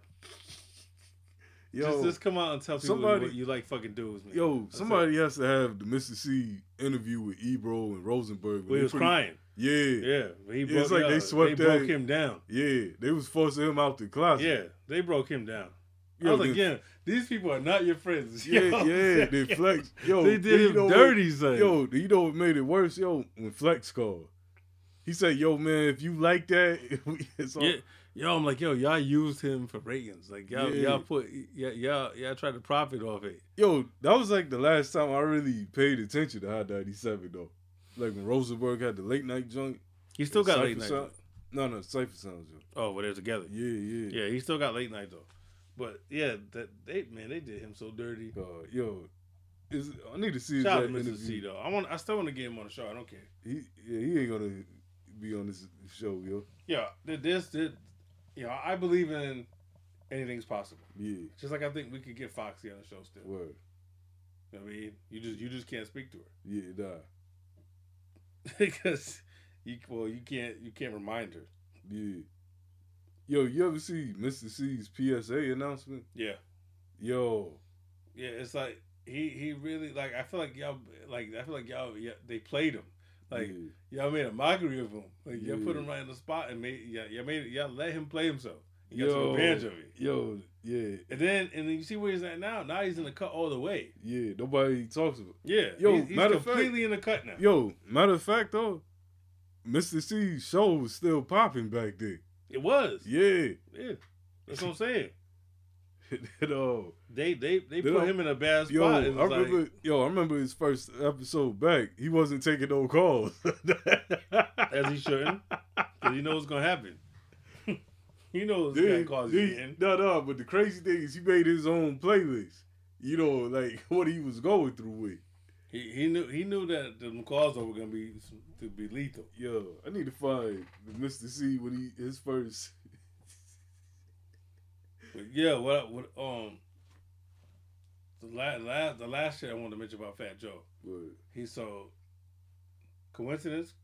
Yo, just, just come out and tell people somebody- what you like fucking dudes, man. yo, That's somebody has to have the Mr. Cee interview with Ebro and Rosenberg. Well, he was pretty- crying. Yeah, yeah, Yeah, he Yeah, broke, it's like yeah, they swept they broke him down. Yeah, they was forcing him out the closet. Yeah, they broke him down. I Yo, was like, yeah, these people are not your friends. (laughs) Yeah, You know what I'm yeah, they flex. Yo, They did you him know dirty, son. Yo, you know what made it worse? Yo, when Flex called, he said, "Yo, man, if you like that, (laughs) it's all, Yeah, yo, I'm like, yo, y'all used him for ratings. Like, y'all, Yeah. y'all put, yeah, y'all, y'all tried to profit off it. Yo, that was like the last time I really paid attention to Hot 97 though. Like when Rosenberg had the late night joint. He still got Cipha late night. Sound- No, no, Cipha Sounds joint. Oh, well, they're together. Yeah, yeah. Yeah, he still got late night though. But yeah, that they man, they did him so dirty. Uh, yo, is I need to see Shout that Mr. interview. C though. I want, I still want to get him on the show. I don't care. He, yeah, he ain't gonna be on this show, yo. Yeah, th- this, did, you know, I believe in anything's possible. Yeah, Just like I think we could get Foxy on the show still. word. I mean, you just, you just can't speak to her. Yeah, nah. (laughs) because you well you can't you can't remind her. Yeah. Yo, you ever see Mr. Cee's PSA announcement? Yeah, Yo, yeah. It's like he he really like I feel like y'all like I feel like y'all yeah, they played him like yeah. y'all made a mockery of him. Like y'all put him right in the spot and made y'all, y'all made y'all let him play himself. You got yo, took advantage of it. Yo, yeah, And then and then you see where he's at now. Now he's in the cut all the way. yeah. Nobody talks about. Yeah, Yo, he's, he's matter of fact- completely in the cut now. Yo, matter of fact though, Mr. Cee's show was still popping back then. It was. Yeah, Yeah, that's what I'm saying. (laughs) uh, They they they put him in a bad spot. yo, I was like- remember, yo, I remember his first episode back. He wasn't taking no calls. (laughs) as he shouldn't, because he knows what's gonna happen. (laughs) he knows Then- gonna cause then- no, no, but the crazy thing is he made his own playlist. You know, like what he was going through with. He he knew he knew that the calls were gonna be to be lethal. Yo, I need to find Mr. Cee when he his first. But yeah, what what um the last, last the last shit I wanted to mention about Fat Joe. Word. He so coincidence.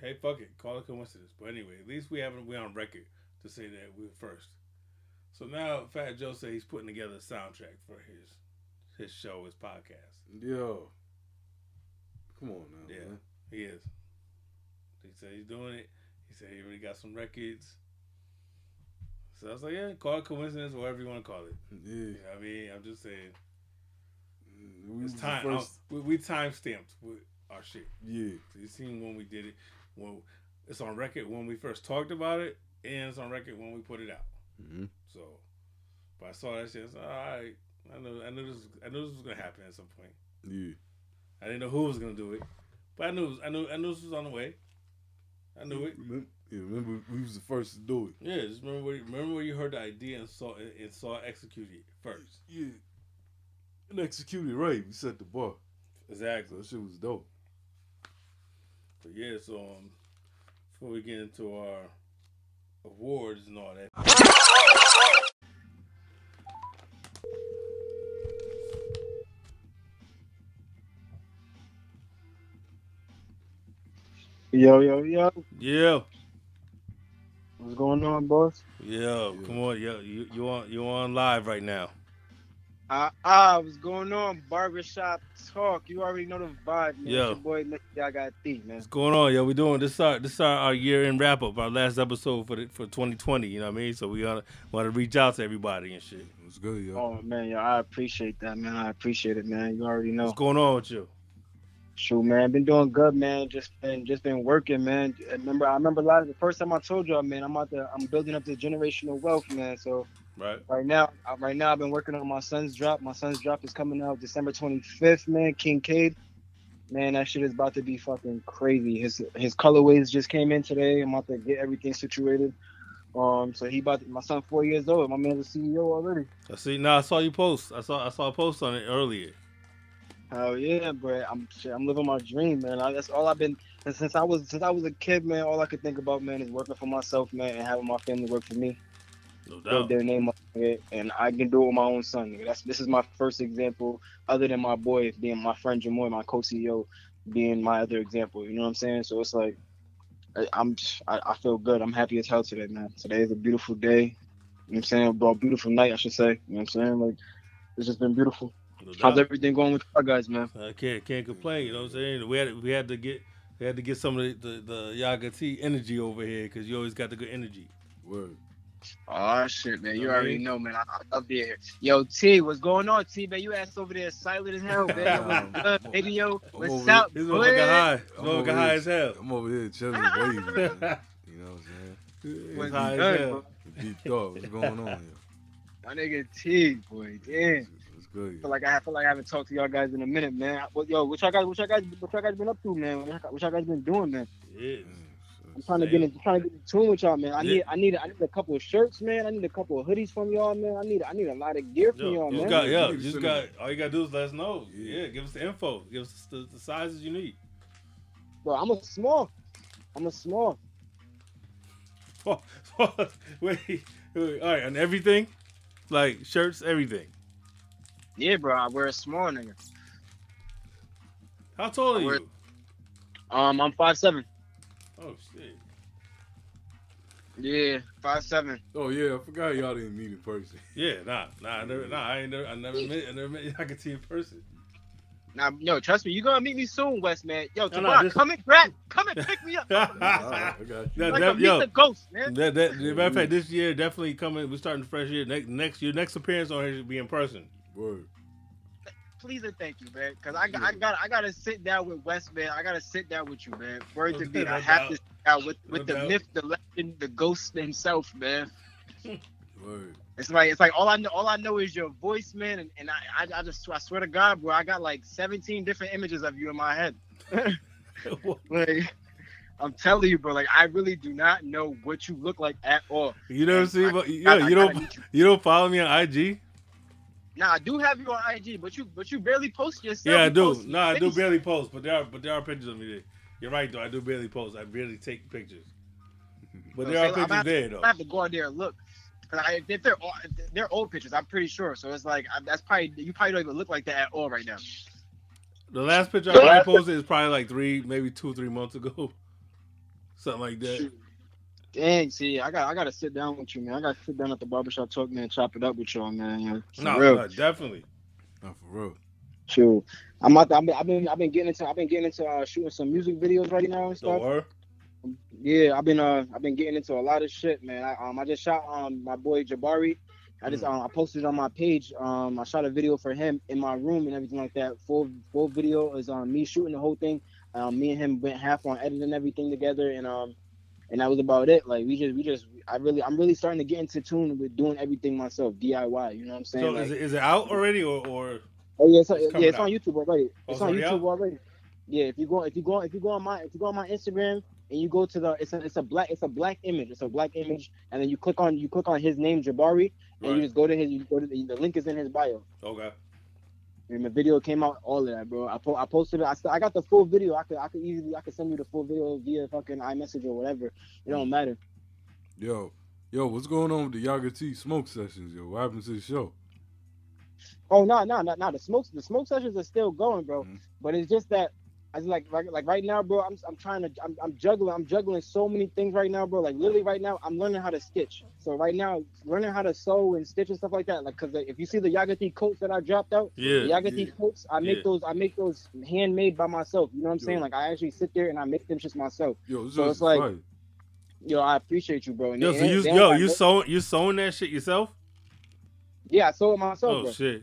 Hey, fuck it, call it coincidence. But anyway, at least we haven't we on record to say that we're first. So now Fat Joe said he's putting together a soundtrack for his his show, his podcast. Yo, come on now, Yeah. man. He is. He said he's doing it. He said he already got some records. So I was like, yeah, call it coincidence, whatever you want to call it. Yeah, You know I mean? I'm just saying, we it's time. first. we, we time stamped with our shit. Yeah, So you seen when we did it. When it's on record when we first talked about it, and it's on record when we put it out. mm-hmm. So, but I saw that shit. So, all right, I know. I knew this, I knew this was gonna happen at some point. yeah. I didn't know who was gonna do it, but I knew, I knew, I knew this was on the way. I knew it. Remem- Yeah, remember we was the first to do it. Yeah, just remember where you, remember where you heard the idea and saw and saw it executed first. Yeah. And executed right. We set the bar. So Exactly. that shit was dope. But yeah, so um, before we get into our awards and all that, Yo, yo, yo. yeah, What's going on, boss? yeah, come on, yeah, you you on you on live right now. Ah, ah, what's going on? Barbershop talk. You already know the vibe, man. Yo. It's your boy, Mr. Y'all got thief, man. What's going on? yo? we doing this. Our this our, our year end wrap up, our last episode for the, for 2020. You know what I mean? So we want want to reach out to everybody and shit. It was good, yo. Oh man, yo, I appreciate that, man. I appreciate it, man. You already know. What's going on with you? Shoot, man, been doing good, man. Just been just been working, man. I remember I remember last the first time I told y'all, man. I'm out there. I'm building up the generational wealth, man. So Right. right now, right now I've been working on my son's drop. My son's drop is coming out December 25th, man. King Kincaid. Man, that shit is about to be fucking crazy. His his colorways just came in today. I'm about to get everything situated. Um, so he about to, my son four years old. My man's a CEO already. I see. Now I saw you post. I saw I saw a post on it earlier. Hell yeah, bro. I'm shit, I'm living my dream, man. I, that's all I've been since I was since I was a kid, man. All I could think about, man, is working for myself, man, and having my family work for me. No doubt. their name up, nigga, and I can do it with my own son. Nigga. That's this is my first example, other than my boy being my friend Jamoy, my co-CEO, being my other example. You know what I'm saying? So it's like I, I'm I, I feel good. I'm happy as hell today, man. Today is a beautiful day. You know what I'm saying? Well, beautiful night, I should say. You know what I'm saying? Like it's just been beautiful. No How's doubt. everything going with you guys, man? I can't can't complain. You know what I'm saying? We had we had to get we had to get some of the the, the Yagati energy over here because you always got the good energy. Word. Oh shit, man! You Okay. already know, man. I, I love being here. Yo, T, what's going on, T? Man, you ass over there silent as hell, man. Yo, what's good, baby? Yo, I'm what's up, This boy? motherfucker high. This I'm over motherfucker high as hell. I'm over here chilling, waving. man. (laughs) You know what I'm saying? What's high as hell. Deep thought. What's going on here? My nigga T, boy, damn. What's feel like I have- feel like I haven't talked to y'all guys in a minute, man. What, yo, what y'all guys, what y'all guys, what y'all guys been up to, man? What y'all, what y'all guys been doing, man? Yeah. Mm, I'm trying to get in, trying to get in tune with y'all, man. I Yeah. need, I need, I need a couple of shirts, man. I need a couple of hoodies from y'all, man. I need, I need a lot of gear from Yo, y'all, you man. got, yeah, You you just got. All you gotta do is let us know. Yeah. Yeah, give us the info. Give us the, the sizes you need. Bro, I'm a small. I'm a small. (laughs) wait, wait, all right, and everything, like shirts, everything. Yeah, bro. I wear a small nigga. How tall are wear- you? Um, I'm five seven. Oh shit. Yeah, five seven. Oh yeah, I forgot y'all didn't meet in person. (laughs) Yeah, nah, nah, I never, nah, I ain't never, I never met, I never met (laughs) Yagati in person. Now, yo, trust me, you gonna meet me soon, Wes man. Yo, No, no, tomorrow, just- come and grab, come and pick me up. (laughs) Alright, that, I got you. that, like a meet yo, the ghost, man. that, that, matter of fact, this year definitely coming. We're starting the fresh year. Next, next, your next appearance on here should be in person. Word. Please and thank you, man. Cause I, got- I got, I gotta sit down with Wes, man. I gotta sit down with you, man. Word to be, No I have to sit down with, with the myth, the legend, the ghost himself, man. (laughs) Word. It's like, it's like all I know, all I know is your voice, man. And, and I, I, I just, I swear to God, bro, I got like 17 different images of you in my head. (laughs) (laughs) Like, I'm telling you, bro. Like, I really do not know what you look like at all. you never And see, I- but I- yeah, I you gotta don't, you. you don't follow me on IG. Nah, I do have you on IG, but you, but you barely post yourself. Yeah, I do. post No, I do barely post, but there are, but there are pictures of me there. You're right though. I do barely post. I barely take pictures. (laughs) But So there are say, I'm pictures to- there though. I have to go out there and look. 'Cause I, if they're all- if they're old pictures, I'm pretty sure. So it's like I, that's probably you probably don't even look like that at all right now. The last picture I posted is probably like three, maybe two, three months ago, (laughs) something like that. Shoot. Dang, see, I got I got to sit down with you, man. I got to sit down at the barbershop talk, man, chop it up with y'all, man. Yeah, for No, real. no, definitely. Not for real. True. I'm out. There, I've been I've been I've been getting into I've been getting into uh, shooting some music videos right now and stuff. word. Yeah, I've been uh I've been getting into a lot of shit, man. I um I just shot um my boy Jabari. I just um I posted it on my page. Um I shot a video for him in my room and everything like that. Full full video is um me shooting the whole thing. Um me and him went half on editing everything together and um and that was about it. Like we just we just I really I'm really starting to get into tune with doing everything myself, DIY, you know what I'm saying? So Like- is it, is it out already or, or Oh yeah, it's, It's yeah, it's on. YouTube already. Oh, It's it's on YouTube out? already. Yeah, if you go if you go if you go on my if you go on my Instagram, and you go to the it's a it's a black it's a black image. It's a black image, and then you click on you click on his name Jabari, and Right. you just go to his you go to the, the link is in his bio. Okay. And the video came out, all of that, bro. I po- I posted it. I, st- I got the full video. I could I could easily I could send you the full video via fucking iMessage or whatever. It don't matter. Yo, yo, what's going on with the Yagati smoke sessions, yo? What happened to the show? Oh no, no, no, no. The smoke the smoke sessions are still going, bro. Mhm. But it's just that I just like like like right now, bro. I'm I'm trying to I'm, I'm juggling I'm juggling so many things right now, bro. Like literally right now, I'm learning how to stitch. So right now, learning how to sew and stitch and stuff like that. Like because if you see the Yagati coats that I dropped out, Yeah. the Yagati yeah. coats, I make Yeah. those I make those handmade by myself. You know what I'm saying? Like I actually sit there and I make them just myself. Yo, So it's like- fight. Yo, I appreciate you, bro. And Yo, they- so you yo you sewing you sewing that shit yourself? yeah, I sew it myself, Oh bro. shit.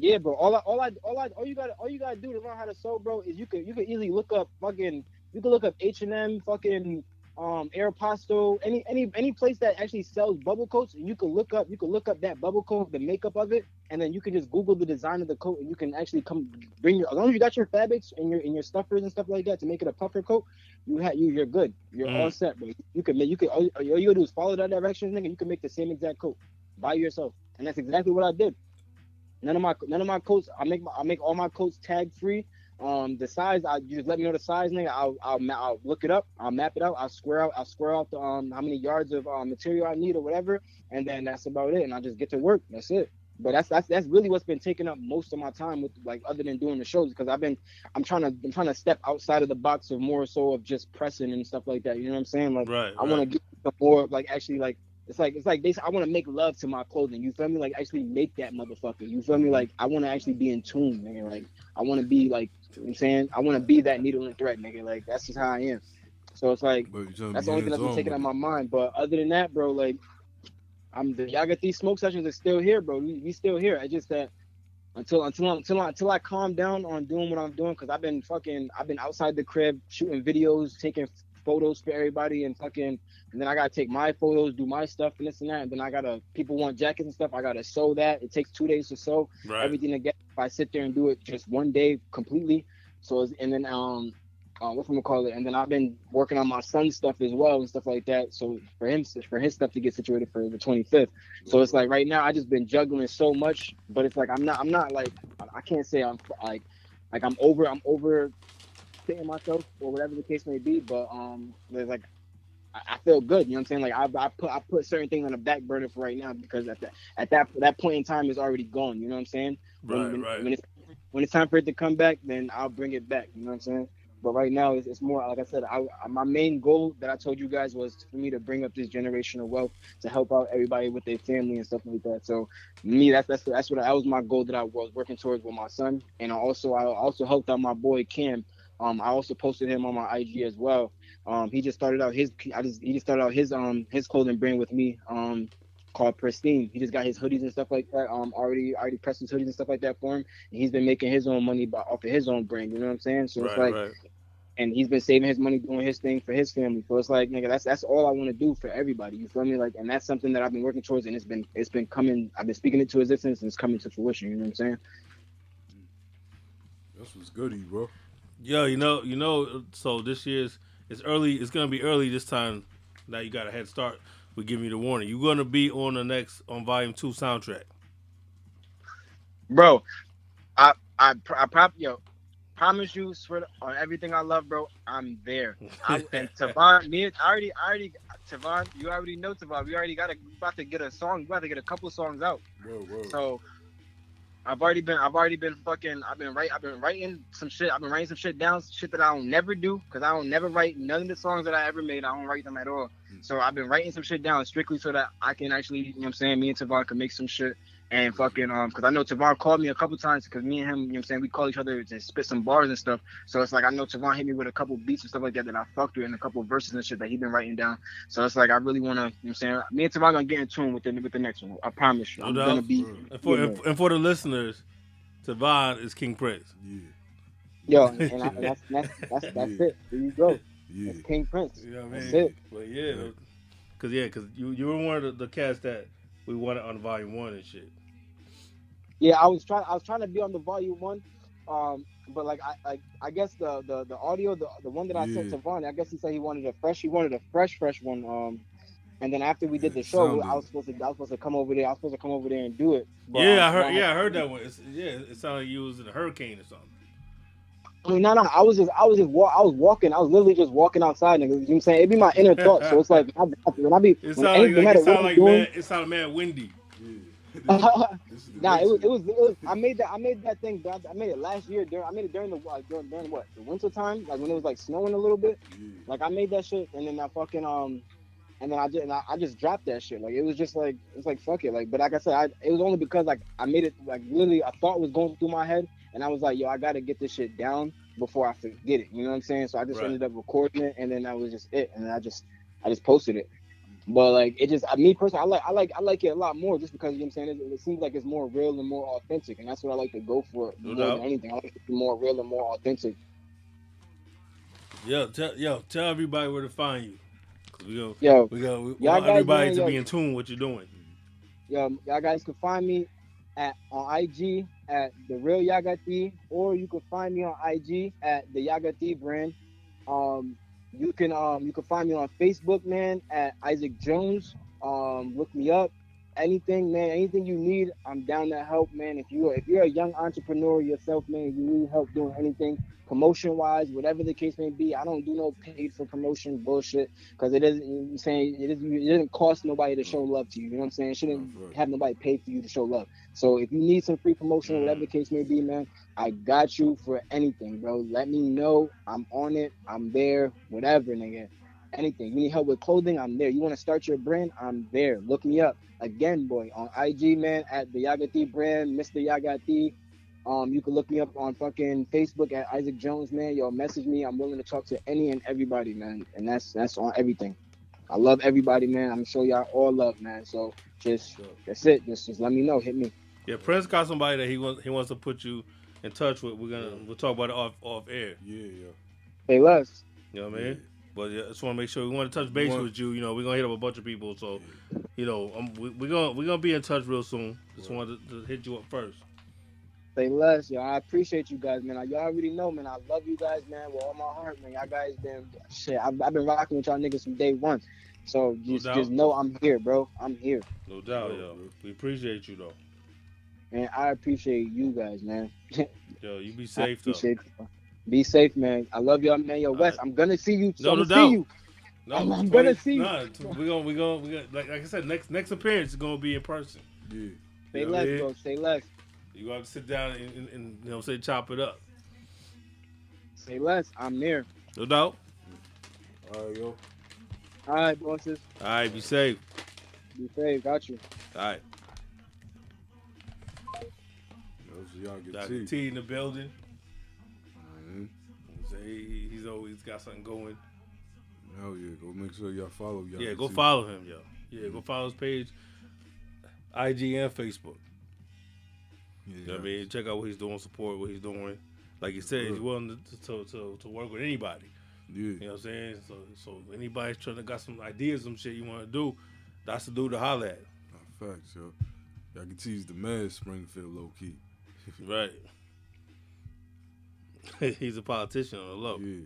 Yeah, bro. All I, all I, all I, all you got, all you gotta do to learn how to sew, bro, is you can, you can easily look up fucking, you can look up H and M, fucking, um, Aeropostale, any, any, any place that actually sells bubble coats, and you can look up, you can look up that bubble coat, the makeup of it, and then you can just Google the design of the coat, and you can actually come bring your, as long as you got your fabrics and your, and your stuffers and stuff like that to make it a puffer coat, you have, you, you're good, you're Mm. all set, bro. You can make, you can, all, all you gotta do is follow that direction, nigga. You can make the same exact coat by yourself, and that's exactly what I did. None of my none of my coats. I make my, I make all my coats tag free. Um, the size, I you just let me know the size, nigga. I'll I'll, I'll look it up. I'll map it out. I'll square out. I'll square out the um how many yards of um, material I need or whatever, and then that's about it. And I just get to work. That's it. But that's that's that's really what's been taking up most of my time with like other than doing the shows because I've been I'm trying to I'm trying to step outside of the box of more so of just pressing and stuff like that. You know what I'm saying? Like Right. I want to get more like actually like it's like it's like they I want to make love to my clothing. You feel me? Like actually make that motherfucker. You feel me? Mm-hmm. Like I want to actually be in tune, nigga. Like I want to be like you know what I'm saying I want to be that needle and thread, nigga. Like that's just how I am. So it's like But you trying to that's the only thing that's been out it. my mind. But other than that, bro, like I'm the Yagati smoke sessions are still here, bro. We, we still here. It's just that until until until I, until I calm down on doing what I'm doing, because I've been fucking I've been outside the crib shooting videos, taking photos for everybody, and fucking and then I gotta take my photos, do my stuff and this and that, and then I gotta people want jackets and stuff. I gotta sew that. It takes two days to sew Right. everything together. If I sit there and do it just one day completely, so it's, and then um, uh, what gonna call it? And then I've been working on my son's stuff as well and stuff like that. So for him, for his stuff to get situated for the 25th. So it's like right now I just been juggling so much, but it's like I'm not, I'm not like I- I can't say I'm like, like I'm over, I'm over hitting myself or whatever the case may be. But um, there's like. I I feel good, you know what I'm saying? Like I, I put I put certain things on the back burner for right now because at that at that that point in time is already gone. You know what I'm saying? when, Right. when, Right. when it's when it's time for it to come back, then I'll bring it back. You know what I'm saying? But right now, it's, it's more like I said. I, I- my main goal that I told you guys was for me to bring up this generational wealth to help out everybody with their family and stuff like that. So me, that's that's that's what that was my goal that I was working towards with my son, and I also I also helped out my boy Cam. Um, I also posted him on my IG as well. Um, he just started out his I just he just started out his um his clothing brand with me. Um, called Pristine. He just got his hoodies and stuff like that. Um, already already pressed his hoodies and stuff like that for him. And he's been making his own money by, off of his own brand. You know what I'm saying? So it's Right. like, Right. and he's been saving his money doing his thing for his family. So it's like, nigga, that's that's all I want to do for everybody. You feel me? Like, and that's something that I've been working towards, and it's been it's been coming. I've been speaking it to existence, and it's coming to fruition. You know what I'm saying? That's what's goody, bro. Yo, you know, you know. So this year's it's early. It's gonna be early this time. Now you got a head start. We give you the warning. You're gonna be on the next on volume two soundtrack. bro. I I I prop yo, promise you, swear on everything I love, bro. I'm there. I, (laughs) and Tavon, me, I already, I already, Tavon, you already know Tavon. We already got a, we about to get a song. We about to get a couple songs out. Whoa, whoa. So I've already been, I've already been fucking, I've been write, I've been writing some shit. I've been writing some shit down, shit that I don't never do, cause I don't never write none of the songs that I ever made. I don't write them at all. Hmm. So I've been writing some shit down strictly so that I can actually, you know what I'm saying, me and Tavon can make some shit and fucking um because I know Tavon called me a couple times because me and him, you know what I'm saying, we call each other to spit some bars and stuff. So it's like I know Tavon hit me with a couple beats and stuff like that that I fucked with and a couple verses and shit that he been writing down. So it's like I really wanna, you know what I'm saying, me and Tavon gonna get in tune with the with the next one. I promise you. I'm gonna be And for and, and for the listeners, Tavon is King Prince. Yeah, yo, and, I, and that's that's that's (laughs) that's Yeah. it. There you go. yeah. That's King Prince. You know what I That's it. But yeah, cause yeah, cause you you were one of the, the cats that we wanted on volume one and shit. Yeah, I was trying. I was trying to be on the volume one, Um, but like I, I, I guess the, the the audio, the the one that I sent to Vaughn, I guess he said he wanted a fresh, he wanted a fresh, fresh one. Um, and then after we did the show, sounded- I was supposed to, I was supposed to come over there. I was supposed to come over there and do it. Yeah, I heard. Yeah, I heard that one. It's, yeah, it sounded like you was in a hurricane or something. I mean, no, no, I was just, I was just, wa- I was walking, I was literally just walking outside, nigga. You know what I'm saying? It'd be my inner thoughts. So it's like, (laughs) when I, when I be, It sounded like, like, it like doing, mad. It sounded mad windy. Yeah. This is the (laughs) (laughs) Nah, it was, it was, it was. I made that. I made that thing. I I made it last year. During, I made it during the uh, during, during what the winter time, like when it was like snowing a little bit. Yeah. Like I made that shit, and then I fucking um, and then I just and I, I just dropped that shit. Like it was just like it's like fuck it. Like, but like I said, I, it was only because like I made it like literally a thought was going through my head, and I was like, yo, I gotta get this shit down before I forget it. You know what I'm saying? So I just Right. ended up recording it, and then that was just it. And then I just I just posted it. But like it just, I me personally, I like, I like, I like it a lot more just because you know what I'm saying. It, it seems like it's more real and more authentic, and that's what I like to go for No more doubt. than anything. I like it to be more real and more authentic. Yo, tell yo, tell everybody where to find you. we go, Yo, we go, we want everybody man, to yo. be in tune with what you're doing. yo, y'all guys can find me at on IG at the real Yagati, or you can find me on IG at the Yagati brand. Um, you can um you can find me on Facebook, man, at Isaac Jones. Um, look me up. Anything, man, anything you need, I'm down to help, man. If you are if you're a young entrepreneur yourself, man, you need help doing anything, promotion wise, whatever the case may be. I don't do no paid for promotion bullshit because it isn't. You know saying it isn't. It doesn't cost nobody to show love to you. You know what I'm saying? It shouldn't have nobody pay for you to show love. So if you need some free promotion, mm. whatever the case may be, man, I got you for anything, bro. Let me know. I'm on it. I'm there. Whatever, nigga. Anything. You need help with clothing? I'm there. You want to start your brand? I'm there. Look me up. Again, boy, on IG, man, at the Yagati brand, Mr. Yagati. Um, you can look me up on fucking Facebook at Isaac Jones, man. Yo, message me. I'm willing to talk to any and everybody, man. And that's that's on everything. I love everybody, man. I'm sure y'all all love, man. So just that's it. Just just let me know. Hit me. Yeah, Prince got somebody that he wants he wants to put you in touch with. We're gonna we'll talk about it off off air. Yeah, yeah. Say less. You know what I mean? But yeah, I just want to make sure we want to touch base Want- with you. You know, we're gonna hit up a bunch of people. So, you know, um, we, we're gonna we're gonna be in touch real soon. Just wanted to, to hit you up first. Say less, yo. I appreciate you guys, man. Y'all already know, man. I love you guys, man, with all my heart, man. Y'all guys been shit. I've, I've been rocking with y'all niggas from day one. So just doubt. just know I'm here, bro. I'm here, No doubt, Yo, yo. We appreciate you though. and I appreciate you guys, man. (laughs) Yo, you be safe though. appreciate you. Be safe, man. I love y'all, man. Yo, Wes, right. I'm gonna see you. No, I'm no gonna doubt. see you. No, I'm- I'm gonna see you. Nah, we're gonna we gonna we gonna like, like I said, next next appearance is gonna be in person. Yeah. Say You know what less, mean? bro. Say less. You gotta sit down and, and, and you know say chop it up. Say less. I'm there. No doubt. All right, yo. All right, bosses. All right, be safe. Be safe. Got you. All right, Yo, y'all get Dr. tea. T in the building. Mhm. So he, he's always got something going. Hell yeah. Go make sure y'all follow y'all. Yeah, go tea. follow him, yo. Yeah, go follow his page, IG and Facebook. You know what I mean? Check out what he's doing, support what he's doing. Like you said, he's willing to, to, to, to work with anybody. Yeah. You know what I'm saying? So so anybody's trying to got some ideas, some shit you want to do, that's the dude to holler at. Nah, facts, yo. Y'all can tease the man Springfield low key. (laughs) Right. (laughs) he's a politician on the low. Yeah.